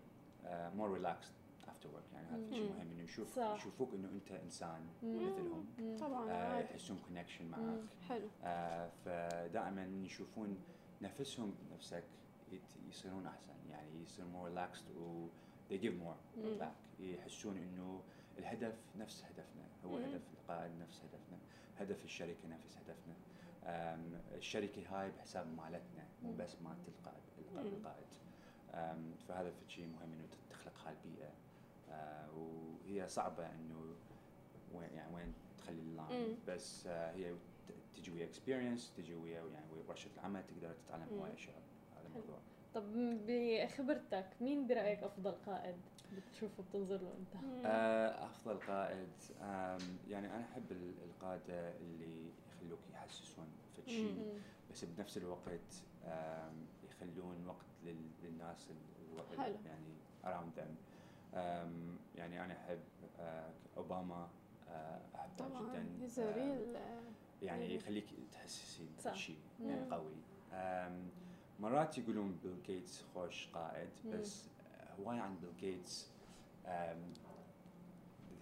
more relaxed after work يعني هذا شيء. مهم إنه يشوف صح. يشوفوك إنه أنت إنسان مم. مثلهم مم. طبعا آه،. يحسون connection مم. معك حلو آه، فدائما يشوفون نفسهم نفسك يت- يصيرون أحسن يعني يصير more relaxed و they give more back يحسون إنه الهدف نفس هدفنا هو مم. هدف القائد نفس هدفنا هدف الشركة نفس هدفنا الشركة هاي بحساب مالتنا مو. بس مالت القائد. القائد فهذا شيء مهم إنه تخلق هاي البيئه آه، وهي صعبة إنه وين يعني وين تخلي ال line. بس آه، هي تجي ويا experience تجي ويا يعني ويا ورشة العمل تقدر تتعلم. هواي اشياء هذا. الموضوع طب بخبرتك مين برأيك أفضل قائد بتشوفه بتنظر له أنت. آه، أفضل قائد يعني أنا أحب ال- القادة اللي يخلوك يحسسون في شيء. بس بنفس الوقت يخلون وقت لل- للناس حلو. يعني around them آم، يعني أنا أحب آه، أوباما آه، احبه طبعا جدا يعني. يخليك تحسسين صح. شيء يعني. قوي مرات يقولون بيل جيتس خوش قائد. بس هواي عن بيل جيتس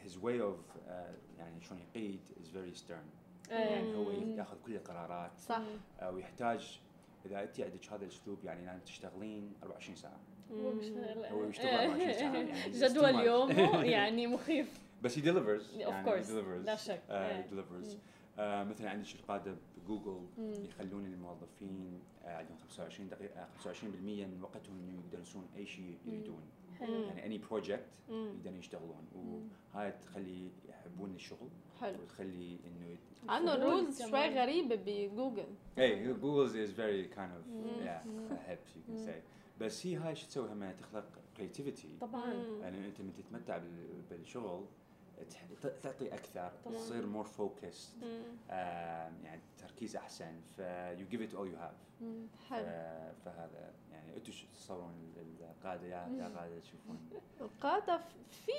his way of uh, يعني شلون يقيد is very stern يعني هو. ياخذ كل القرارات صح ويحتاج إذا انت عندك هذا الأسلوب يعني لازم تشتغلين 24 ساعة هو بيشتغل هو يشتغل 24 ساعة، يعني جدول. يومه يعني مخيف بس يعني course. he delivers لا شك. he delivers مم. آه مثلا عندك القاده بجوجل مم. يخلون الموظفين آه عندهم 25 دقيقه 25% من وقتهم إنه يدرسون أي شيء يريدون يعني any project مم. يقدرون يشتغلون. وهاي تخلي يحبون الشغل حلو وتخلي إنه عنده فضول rules شوي. غريبة بجوجل اي جوجل is very kind of مم. yeah مم. ahead you can مم. say بس هي هاي شو تسوي هم تخلق creativity طبعا. يعني أنت من تتمتع بال- بالشغل تعطي أكثر. تصير more focused مم. آم، يعني تركيز أحسن ف you give it all you have. مم. حلو. ف- فهذا يعني أنتم شو تتصورون ال- القاده يا يا قاده تشوفون. القادة ف- في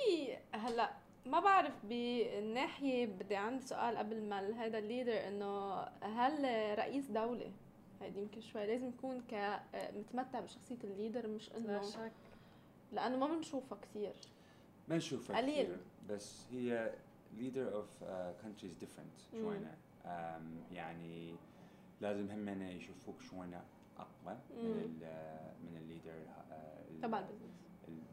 هلأ ما بعرف بالناحية بدي عندي سؤال قبل ما هذا ال leader إنه هل رئيس دولة؟ هيدي يمكن شوي لازم يكون ك آه، متمتع بشخصية ال leader مش لا إنه شك لأنه ما بنشوفها كثير ما نشوفها قليل. بس هي leader of uh, countries different. شوينا um, يعني لازم هم يشوفوك شوينا أقوى. من ال من ال leader uh, تبع ال business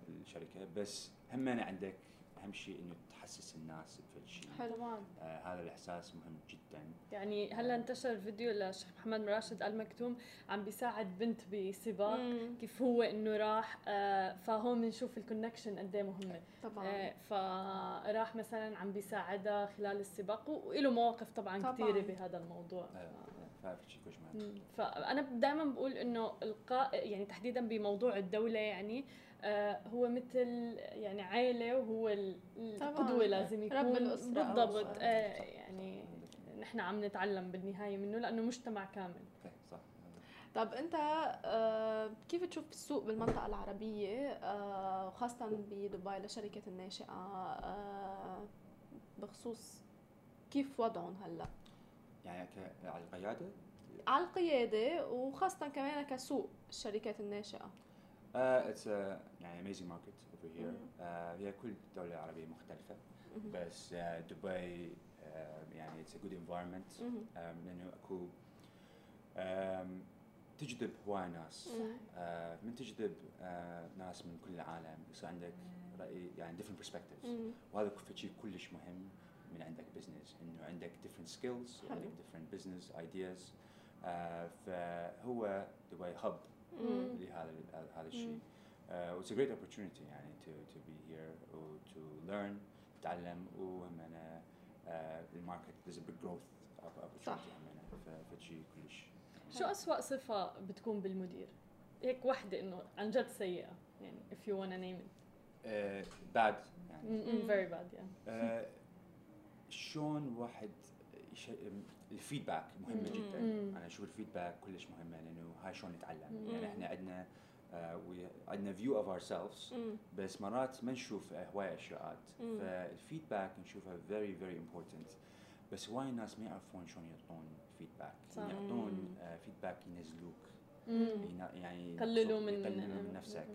الشركة بس هم عندك أهم شيء إنه تحسس الناس بكل شيء حلو. طبعا آه هذا الإحساس مهم جدا يعني هلا انتشر فيديو للشيخ محمد راشد ال مكتوم عم بيساعد بنت بسباق مم. كيف هو إنه راح آه فهون بنشوف ال connection قد إيه مهمة طبعا آه فراح مثلا عم بيساعدها خلال السباق وله مواقف طبعا, طبعاً. كثيره بهذا الموضوع آه،. فأنا دائما بقول إنه القاء يعني تحديدا بموضوع الدولة يعني آه هو مثل يعني عائلة وهو ال- القدوة لازم يكون رب الأسرة. أو بالضبط. شيء. آه يعني نحن عم نتعلم بالنهاية منه لأنه مجتمع كامل. أوكي صح. طب أنت آه، كيف تشوف السوق بالمنطقة العربية؟ آه، وخاصه بدبي لشركة الناشئة. آه، بخصوص كيف وضعهم هلأ؟ يعني على القيادة؟ على القيادة وخاصة كمان كسوق الشركات الناشئة. Uh, it's a يعني amazing market over here. مم. Uh, هي كل دولة عربية مختلفة مهم. بس uh, دبي uh, يعني it's a good environment مهم. um, لأنه أكو um, تجذب هواي ناس uh, من تجذب uh, ناس من كل العالم يصير عندك رأي يعني different perspectives. وهذا شيء كلش مهم من عندك business إنه عندك different skills. عندك different business ideas uh, فهو دبي مم. لهذا هذا-. الشيء. Uh, it's a great opportunity يعني to to be here or to learn تتعلم وهم uh, ال market there's a big growth op- opportunity صح. فشيء كلش شو أسوأ صفة بتكون بالمدير؟ هيك وحدة إنه عن جد سيئة يعني if you wanna name it uh, bad يعني mm -mm, very bad يعني uh, شلون واحد يش... ال feedback مهمة مم. جدا مم. أنا أشوف ال feedback كلش مهمه لأنه هاي شلون نتعلم مم. يعني إحنا عندنا we- عندنا view of ourselves مم. بس مرات ما نشوف هواي أشياءات مم. فال feedback نشوفها very very important بس هواي الناس ما يعرفون شلون يعطون feedback صح. يعطون feedback ينزلوك مم. ينا- يعني قللوا من يقللوا من نفسك آه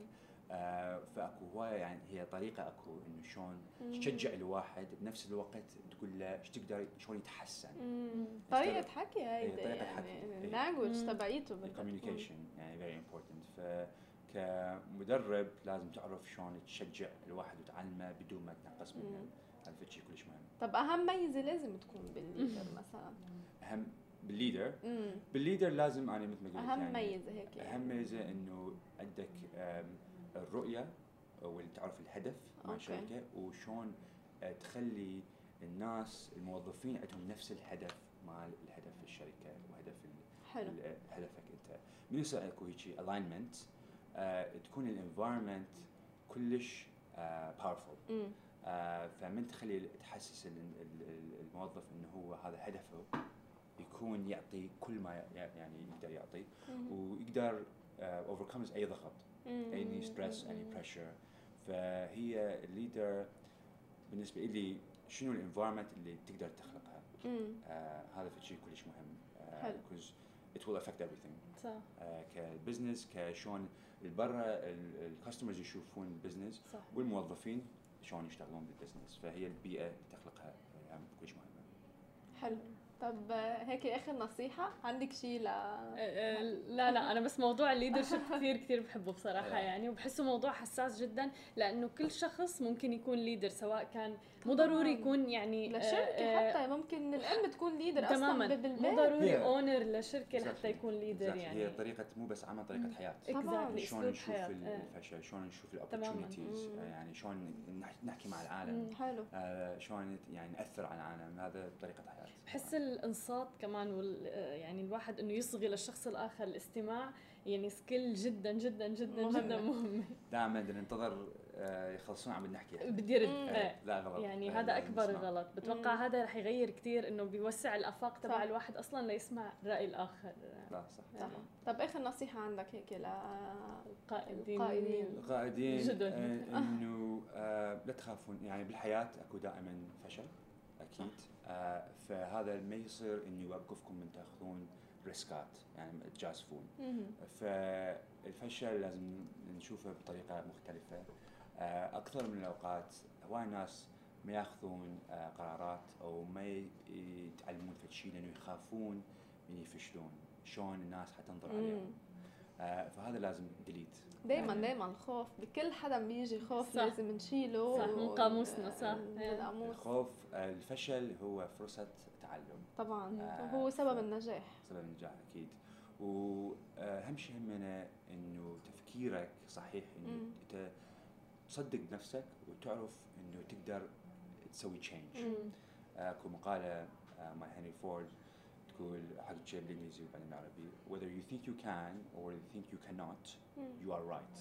فأكو هواي يعني هي طريقة أكو إنه شلون. تشجع الواحد بنفس الوقت تقول له إيش تقدر شلون يتحسن مم. طريقة حكي هيدي طريقة يعني حكي. إيه. ال language مم. تبعيته بدك. ال communication يعني very important ف كمدرب لازم تعرف شلون تشجع الواحد وتعلمه بدون ما تنقص منه. هذا شيء كلش مهم طب أهم ميزة لازم تكون بال leader مثلا أهم بال leader مم. بال leader لازم أنا مثل ما قلت أهم يعني ميزة هيك يعني. أهم ميزة إنه عندك الرؤية وتعرف الهدف مع. الشركة وشلون آه، تخلي الناس الموظفين عندهم نفس الهدف مع الهدف الشركة وهدف حلو هدفك أنت من يصير اكو هيك alignment تكون ال environment كلش powerful مم. فمن تخلي تحسس ال- ال- ال- الموظف إنه هو هذا هدفه يكون يعطي كل ما يعني يقدر يعطي. ويقدر overcomes أي ضغط اي stress اي pressure فهي ال leader بالنسبة لي شنو ال environment اللي تقدر تخلقها؟ مم. آه هذا في شيء كلش مهم. حلو. because it will affect everything. صح. آه ك business كشلون البرا ال customers يشوفون ال business صح. والموظفين شلون يشتغلون بال business فهي البيئة اللي تخلقها آه، كلش مهمة. حلو. طب هيك آخر نصيحة عندك شيء ل آه، آه، لا لا أنا بس موضوع ال leadership كثير كثير بحبه بصراحة. يعني وبحسه موضوع حساس جدا لأنه كل شخص ممكن يكون leader سواء كان مو. ضروري يكون يعني آه، لشركة آه، حتى ممكن الام تكون leader تماما أصلا مو بالبيت ضروري هي- owner لشركة Exactly. لحتى يكون leader. يعني هي طريقة مو بس عمل طريقة. حياة طبعاً. Exactly. شلون نشوف آه. الفشل شلون نشوف تماماً. ال opportunities مم. يعني شلون نح- نحكي مع العالم. حلو آه، شلون يعني نأثر على العالم هذا طريقة حياة بحس الانصات كمان وال آه، يعني الواحد إنه يصغي للشخص الآخر الاستماع يعني skill جدا جدا جدا مهمة. جدا مهمه دائما بدنا ننتظر آه، يخلصون عم نحكي بدي رد مم. آه. لا غلط يعني آه، هذا أكبر نسمع. غلط بتوقع مم. هذا رح يغير كثير إنه بيوسع الأفاق. تبع الواحد أصلا ليسمع رأي الآخر لا صح صح طب آخر نصيحة عندك هيك ل القائدين القائدين. القائدين جدد. آه، إنه آه، لا تخافون يعني بالحياة أكو دائما فشل أكيد آه، فهذا ما يصير إنه يوقفكم من تأخذون ريسكات يعني تجازفون. فالفشل لازم نشوفه بطريقة مختلفة آه، أكثر من الأوقات هواي ناس ما يأخذون آه، قرارات أو ما يتعلمون في شيء لأنه يخافون من يفشلون شلون الناس حتنظر عليهم. آه، فهذا لازم ديليت دايما دايما الخوف بكل حدا بيجي خوف صح. لازم نشيله صح، من قاموسنا، صح. من القاموس الخوف آه، الفشل هو فرصة تعلم طبعا آه، وهو سبب النجاح سبب النجاح أكيد واهم شيء همنا إنه تفكيرك صحيح إنه. أنت تصدق بنفسك وتعرف إنه تقدر تسوي change. اكو مقالة آه، مع هنري فورد تقول حق شيء بالانجليزي وبعدين بالعربي whether you think you can or you think you cannot you are right.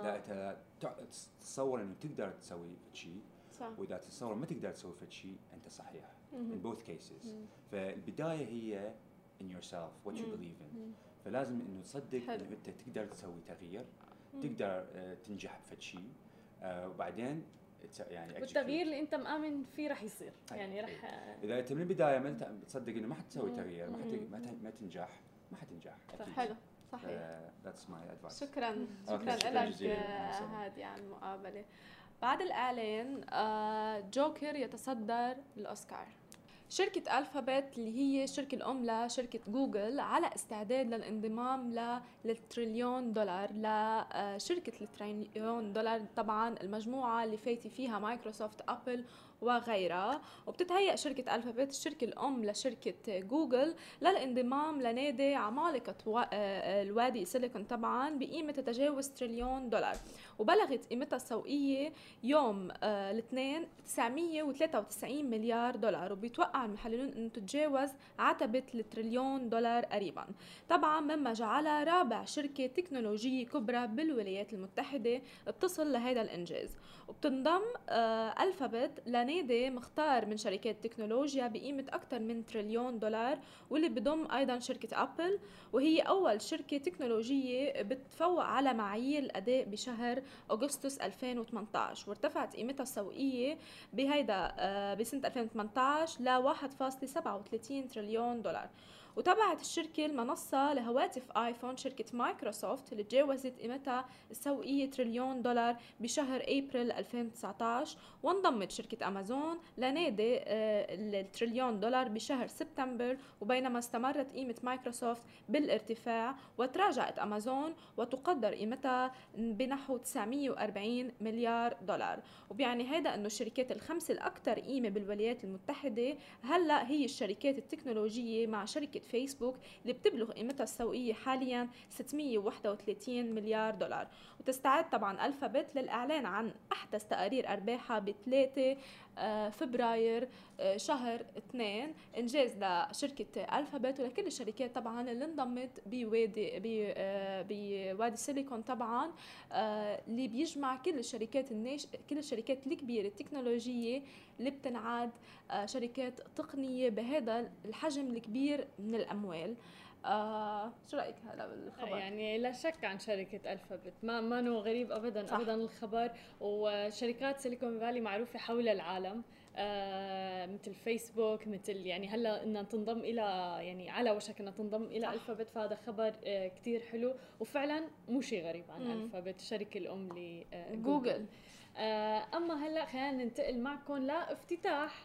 إذا أنت تع- تتصور إنه تقدر تسوي شيء صح وإذا تتصور ما تقدر تسوي شيء أنت صحيح in both cases. فالبداية هي in yourself what you believe in. فلازم إنه تصدق. إنه أنت تقدر تسوي تغيير. تقدر آه، تنجح بفد شيء آه، وبعدين يعني. والتغيير اللي انت مأمن فيه رح يصير. يعني. رح إذا أنت من البداية ما انت تصدق إنه ما حتسوي. تغيير ما. ما, تنجح ما حتنجح حلو. صحيح. that's my advice شكرا. شكرا لك. آه،. هادي على المقابلة. بعد الإعلان آه، جوكر يتصدر الاوسكار شركة ألفابت اللي هي الشركة الأم لشركة جوجل على استعداد للانضمام للتريليون دولار لشركة التريليون دولار طبعا المجموعة اللي فايتة فيها مايكروسوفت أبل وغيرها. وبتتهيأ شركة ألفابت الشركة الأم لشركة جوجل للانضمام لنادي عمالقة آه، الوادي سيليكون طبعا بقيمة تتجاوز تريليون دولار. وبلغت قيمتها السوقية يوم آه، الاثنين 993 مليار دولار. وبيتوقع المحللون إنه تتجاوز عتبة التريليون دولار قريبا. طبعا مما جعلها رابع شركة تكنولوجية كبرى بالولايات المتحدة بتصل لهذا الإنجاز. وبتنضم آه، الفابت لنادي مختار من شركات التكنولوجيا بقيمة أكثر من تريليون دولار واللي بضم أيضا شركة أبل وهي أول شركة تكنولوجية بتفوق على معايير الأداء بشهر أغسطس 2018 وارتفعت قيمتها السوقية بهيدا آه، بسنة 2018 ل 1.37 تريليون دولار. وتبعت الشركة المنصة لهواتف آيفون شركة مايكروسوفت اللي تجاوزت قيمتها السوقية تريليون دولار بشهر أبريل 2019 وانضمت شركة أمازون لنادي آه، التريليون دولار بشهر سبتمبر وبينما استمرت قيمة مايكروسوفت بالارتفاع وتراجعت أمازون وتقدر قيمتها بنحو 940 مليار دولار. وبيعني هذا أنه الشركات الخمسة الأكثر قيمة بالولايات المتحدة هلأ هي الشركات التكنولوجية مع شركة فيسبوك اللي بتبلغ قيمتها السوقية حاليا 631 مليار دولار. وتستعد طبعا ألفابت للإعلان عن أحدث تقارير أرباحها ب 3 فبراير آه، شهر 2 انجاز لشركة الفابت ولكل الشركات طبعا اللي انضمت بوادي آه، بوادي سيليكون طبعا آه، اللي بيجمع كل الشركات الناش كل الشركات الكبيرة التكنولوجية اللي بتنعد آه، شركات تقنية بهذا الحجم الكبير من الأموال. آه شو رأيك هلا بالخبر؟ يعني لا شك عن شركة ألفابت. ما ما نو غريب أبدا صح. أبدا الخبر. وشركات سيليكون فالي معروفة حول العالم آه مثل فيسبوك مثل يعني هلأ إنها تنضم إلى يعني على وشك إنها تنضم إلى صح. ألفابت. فهذا خبر آه كثير حلو. وفعلا مو شيء غريب عن مم. ألفابت. الشركة الأم لجوجل جوجل. آه أما هلأ خلينا ننتقل معكم لافتتاح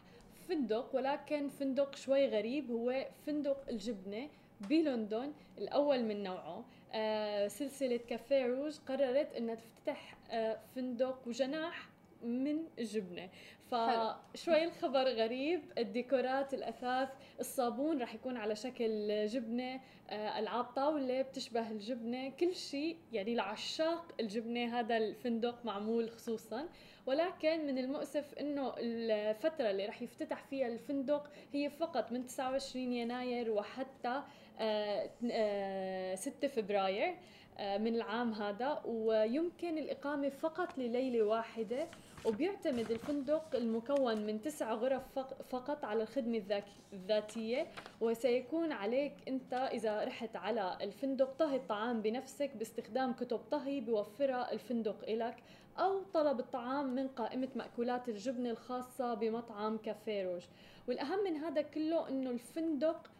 فندق ولكن فندق شوي غريب. هو فندق الجبنة. بلندن الأول من نوعه. آه سلسلة كافيه روج قررت إنها تفتتح آه فندق وجناح من الجبنه فشوي الخبر غريب الديكورات الأثاث الصابون راح يكون على شكل جبنة آه، ألعاب طاولة بتشبه الجبنة كل شيء يعني لعشاق الجبنة هذا الفندق معمول خصوصا. ولكن من المؤسف إنه الفترة اللي راح يفتتح فيها الفندق هي فقط من 29 يناير وحتى آه، آه، 6 فبراير آه، من العام هذا. ويمكن الإقامة فقط لليلة واحدة. وبيعتمد الفندق المكون من تسع غرف فق- فقط على الخدمة الذاتية وسيكون عليك أنت إذا رحت على الفندق طهي الطعام بنفسك باستخدام كتب طهي بيوفرها الفندق إلك أو طلب الطعام من قائمة مأكولات الجبنة الخاصة بمطعم كافيه روج. والأهم من هذا كله أنه الفندق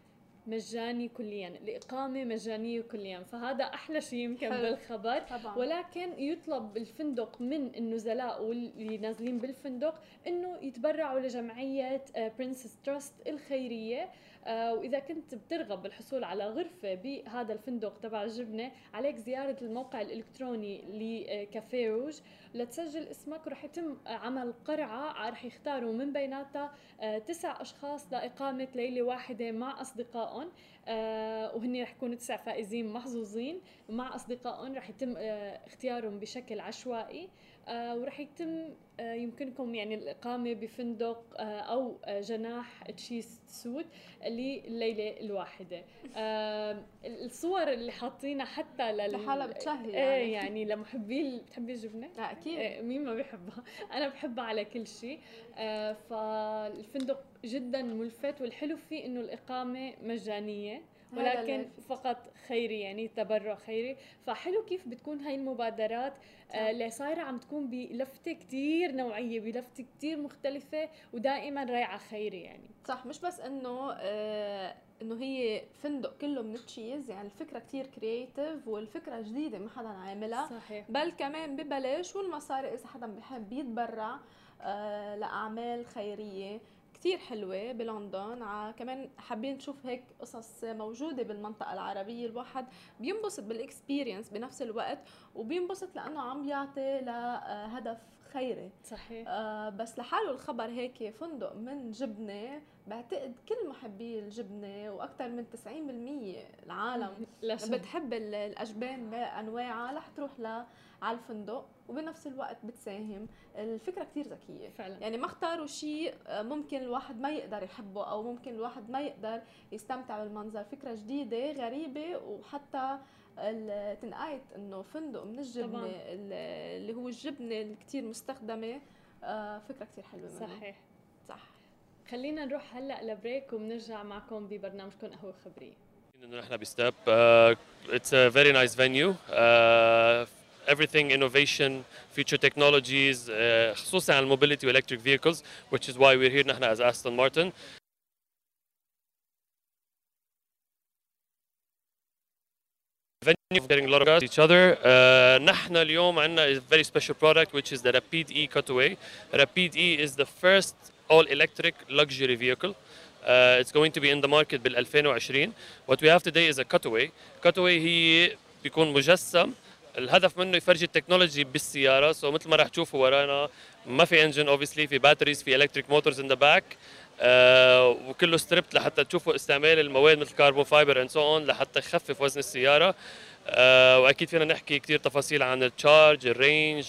مجاني كليا الإقامة مجانية كليا. فهذا أحلى شيء يمكن حلو. بالخبر. طبعا. ولكن يطلب الفندق من النزلاء واللي نازلين بالفندق إنه يتبرعوا لجمعية برنسس تراست الخيرية. آه، وإذا كنت بترغب بالحصول على غرفة بهذا الفندق تبع الجبنه عليك زيارة الموقع الإلكتروني لكافيه روج. لتسجل اسمك ورح يتم عمل قرعة رح يختاروا من بيناتها آه، تسع أشخاص لإقامة ليلة واحدة مع أصدقائهم. آه، وهن رح يكونوا تسع فائزين محظوظين. مع أصدقائهم رح يتم آه، اختيارهم بشكل عشوائي. آه، ورح يتم آه، يمكنكم يعني الإقامة بفندق آه، أو جناح تشيز سوت لليلة الواحدة. الصور اللي حاطينها حتى لل... لحالها بتشهي إيه يعني. يعني لمحبي بتحبي الجبنة؟ لا أكيد. إيه، مين ما بيحبها؟ أنا بحبها على كل شيء. فالفندق جدا ملفت والحلو فيه إنه الإقامة مجانية. هذا ولكن فقط خيري يعني تبرع خيري. فحلو كيف بتكون هاي المبادرات. آه، اللي صايرة عم تكون بلفتة كتير نوعية بلفتة كتير مختلفة ودائما رايعة خيري يعني. صح مش بس إنه آه إنه هي فندق كله من ال cheese يعني الفكرة كتير creative والفكرة جديدة ما حدا عاملها. صحيح. بل كمان ببلاش والمصاري إذا حدا بحب يتبرع آه لأعمال خيرية. كتير حلوة بلندن. ع- كمان حابين نشوف هيك قصص موجودة بالمنطقة العربية. الواحد بينبسط بالاكسبيرينس بنفس الوقت وبينبسط لأنه عم يعطي لهدف خيري. صحيح. آه بس لحاله الخبر هيك فندق من جبنة. بعتقد كل محبي الجبنة وأكثر من 90% العالم. بتحب ال- الأجبان بأنواعها. رح تروح على الفندق. وبنفس الوقت بتساهم. الفكرة كتير ذكية. فعلا. يعني ما اختاروا شيء آه، ممكن الواحد ما يقدر يحبه أو ممكن الواحد ما يقدر يستمتع بالمنظر. فكرة جديدة غريبة وحتى تنقايت إنه فندق من الجبنة طبعاً. ال- اللي هو الجبنة الكتير مستخدمة. آه، فكرة كتير حلوة منه. صحيح. صح. خلينا نروح هلأ لبريك وبنرجع معكم ببرنامجكم قهوة خبرية. انه نحن بستاب it's a very nice venue. uh, everything innovation future technologies uh, خصوصا على الموبيليتي electric vehicles which is why we're here نحن as Aston Martin venue getting a lot of each other uh, نحن اليوم عندنا a very special product which is the Rapid E Cutaway Rapid E is the first all electric luxury vehicle Uh, it's going to be in the market بال 2020 what we have today is a cutaway cutaway هي بيكون مجسم الهدف منه يفرجي التكنولوجي بالسيارة. سو so مثل ما راح تشوفوا ورانا ما في engine obviously في batteries في electric motors in the back وكله stripped لحتى تشوفوا استعمال المواد مثل carbon fiber and so on لحتى يخفف وزن السيارة. آه، وأكيد فينا نحكي كثير تفاصيل عن ال charge ال range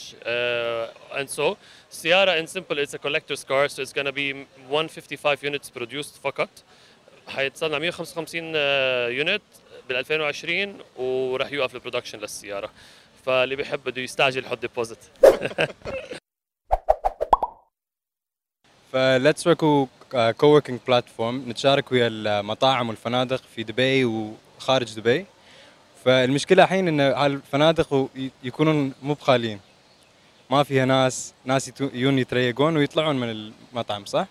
and so السياره in simple it's a collector's car so it's gonna be 155 units produced فقط. حيتصنع 155 unit بال 2020 وراح يوقف ال production للسيارة. فاللي بيحب بده يستعجل يحط deposit ف Letswork coworking platform نتشارك ويا المطاعم والفنادق في دبي وخارج دبي. فالمشكلة الحين إن هالفنادق يكونون مو بخاليين. ما فيها ناس ناس يجون يتريقون ويطلعون من المطعم صح؟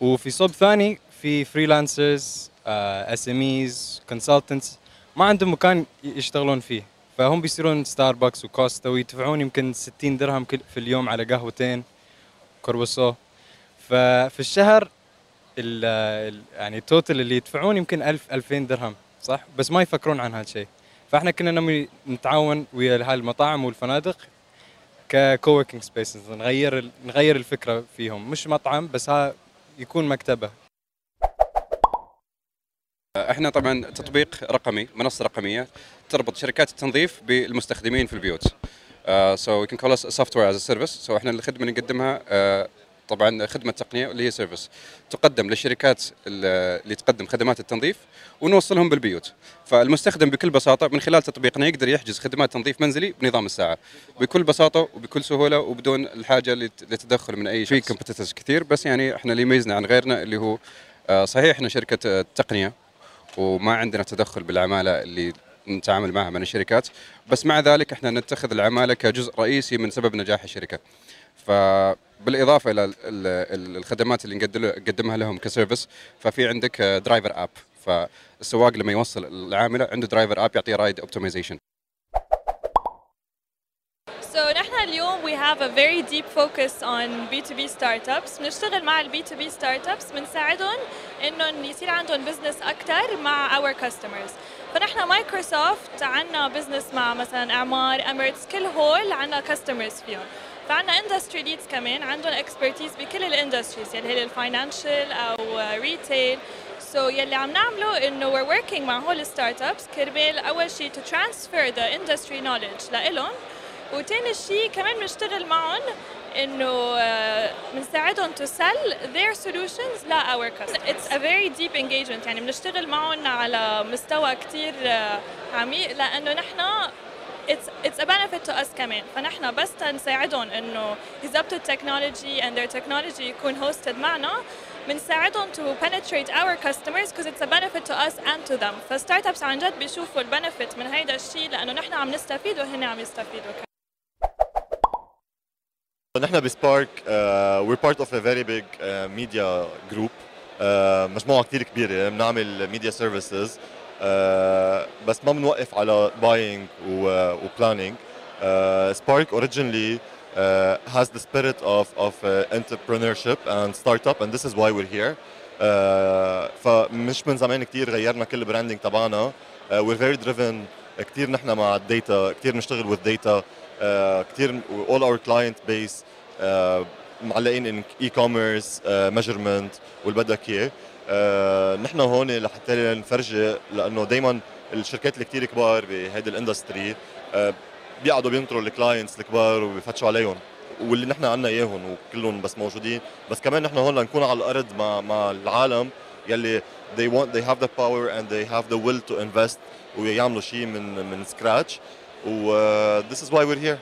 وفي صوب ثاني في freelancers SMEs consultants ما عندهم مكان يشتغلون فيه. فهم بيصيرون ستاربكس وكوستا ويدفعون يمكن 60 درهم كل- في اليوم على قهوتين كوربوسو ففي الشهر ال ال- يعني ال total اللي يدفعون يمكن 1000 2000 درهم صح؟ بس ما يفكرون عن هالشيء. فاحنا كنا نتعاون ويا هالمطاعم والفنادق ك coworking spaces نغير نغير الفكرة فيهم. مش مطعم بس ها يكون مكتبة. إحنا طبعا تطبيق رقمي منصة رقمية تربط شركات التنظيف بالمستخدمين في البيوت. so we can call software as service so إحنا الخدمة اللي نقدمها uh, طبعا خدمة تقنية اللي هي service تقدم للشركات ال- اللي تقدم خدمات التنظيف ونوصلهم بالبيوت. فالمستخدم بكل بساطة من خلال تطبيقنا يقدر يحجز خدمات تنظيف منزلي بنظام الساعة. بكل بساطة وبكل سهولة وبدون الحاجة لت- للتدخل من أي شيء في competitors كثير بس يعني إحنا اللي يميزنا عن غيرنا اللي هو آه، صحيح إحنا شركة آه، تقنية. وما عندنا تدخل بالعمالة اللي نتعامل معها من الشركات. بس مع ذلك إحنا نتخذ العمالة كجزء رئيسي من سبب نجاح الشركة. فبالإضافة إلى ال- ال- الخدمات اللي نقدمها لهم ك service ففي عندك driver app فالسواق لما يوصل العاملة عنده driver app يعطيه ride optimization we have a very deep focus on B2B startups. بنشتغل مع ال B2B startups بنساعدهم انهم يصير عندهم business أكثر مع our customers. فنحن مايكروسوفت عندنا business مع مثلا إعمار Emirates كل هول عندنا customers فيهم. فعندنا industry leads كمان عندهم expertise بكل ال industries يلي هي ال financial أو retail so so, يلي عم نعمله إنه we're working مع هول ال startups كرمال أول شيء to transfer the industry knowledge لإلهم. وتاني شيء كمان بنشتغل معهم إنه بنساعدهم to sell their solutions ل our customers. It's a very deep engagement. يعني بنشتغل معهم على مستوى كثير عميق لأنه نحن it's it's a benefit to us كمان. فنحن بس نساعدهم إنه يظبطوا ال technology and their technology يكون hosted معنا. بنساعدهم to penetrate our customers because it's a benefit to us and to them. ف startups عن جد بيشوفوا ال benefit من هيدا الشيء لأنه نحن عم نستفيد وهن عم يستفيدوا نحن ب Spark we're part of a very big media group مجموعة كثير كبيرة بنعمل ميديا آه، services بس ما بنوقف على buying و planning Spark originally has the spirit of of uh, entrepreneurship and startup and this is why we're here. آه، uh, فمش من زمان كثير غيرنا كل ال branding تبعنا. we're very driven driven. كثير نحن مع ال data كثير بنشتغل with data كثير our client base uh, معلقين in e-commerce uh, measurement واللي بدك اياه نحن هون لحتى نفرجي لأنه دائما الشركات اللي كثير كبار بهيدي ال industry uh, بيقعدوا بينطروا ال clients الكبار وبيفتشوا عليهم واللي نحن عنا إياهم وكلهم بس موجودين. بس كمان نحن هون لنكون على الأرض مع مع العالم يلي they want they have the power and they have the will to invest ويعملوا شيء من من scratch this is why we're here.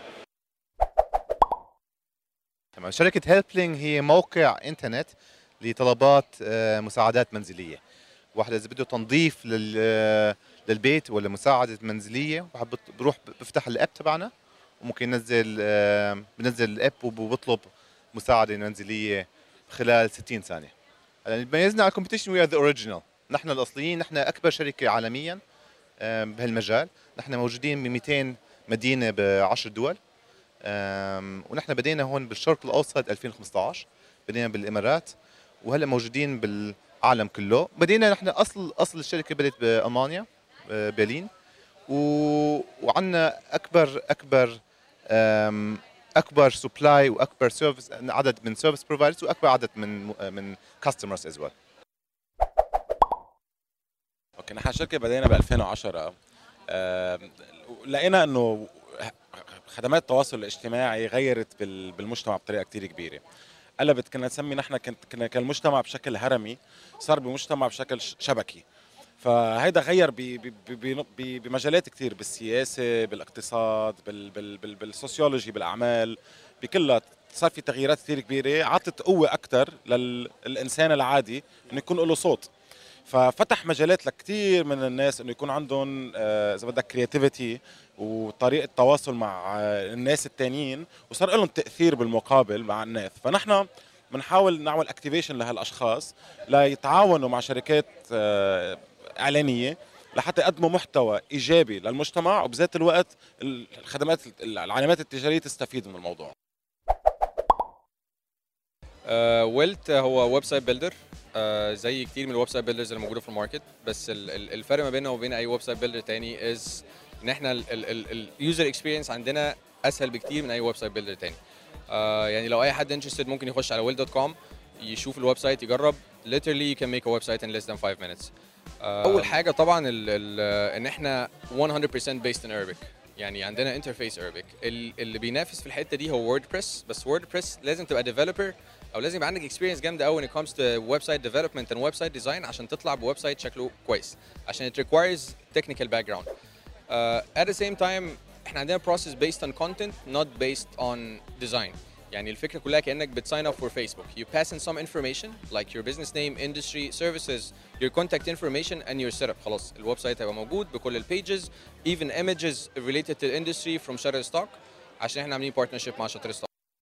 تمام. شركة Helpling هي موقع إنترنت لطلبات مساعدات منزلية. واحد إذا بده تنظيف لل للبيت ولا مساعدة منزلية بروح بفتح ال app تبعنا وممكن ينزل بنزل ال app وبطلب مساعدة منزلية خلال 60 ثانية. هلا اللي بيميزنا على ال competition we the original نحن الأصليين نحن أكبر شركة عالميا. بهالمجال. نحن موجودين ب 200 مدينة ب 10 دول ونحن بدينا هون بالشرق الأوسط 2015 بدينا بالإمارات وهلأ موجودين بالعالم كله. بدينا نحن اصل أصل الشركة بدأت بألمانيا برلين و... وعندنا اكبر أكبر أكبر supply وأكبر service عدد من service providers وأكبر عدد من من customers as well okay نحن الشركة بدينا ب 2010 لقينا إنه خدمات التواصل الاجتماعي غيرت بالمجتمع بطريقة كثير كبيرة. قلبت كنا نسمي نحن كنا كان المجتمع بشكل هرمي صار بمجتمع بشكل شبكي. فهيدا غير بمجالات كثير بالسياسة بالاقتصاد بال بال بال بال sociology بالأعمال بكلها صار في تغييرات كثير كبيرة عطت قوة أكثر للإنسان العادي إنه يكون له صوت. ففتح مجالات لكثير من الناس إنه يكون عندهم إذا بدك creativity وطريقة تواصل مع الناس التانيين وصار لهم تأثير بالمقابل مع الناس. فنحن بنحاول نعمل activation لهالأشخاص ليتعاونوا مع شركات إعلانية لحتى يقدموا محتوى إيجابي للمجتمع وبذات الوقت الخدمات العلامات التجارية تستفيد من الموضوع. ويلت هو website builder زي كتير من ال website builders اللي موجودة في ال market بس الفرق ما بيننا وبين أي website builder تاني is إن إحنا ال user experience عندنا أسهل بكتير من أي website builder تاني. uh, يعني لو أي حد interested ممكن يخش على will.com يشوف ال website يجرب. Literally you can make a website in less than 5 minutes. uh, أول حاجة طبعا ال ال إن إحنا 100% based in Arabic. يعني عندنا interface Arabic. اللي بينافس في الحتة دي هو WordPress بس WordPress لازم تبقى developer أو لازم يبقى عندك experience جامده قوي when it comes to website development and website design عشان تطلع ب website شكله كويس عشان it requires technical background uh, at the same time إحنا عندنا process based on content not based on design يعني الفكرة كلها كانك بت sign up for Facebook you pass in some information like your business name industry services your contact information and your setup خلاص الويب سايت هيبقى موجود بكل البيجز even images related to the industry from Shutterstock عشان إحنا عاملين partnership مع Shutterstock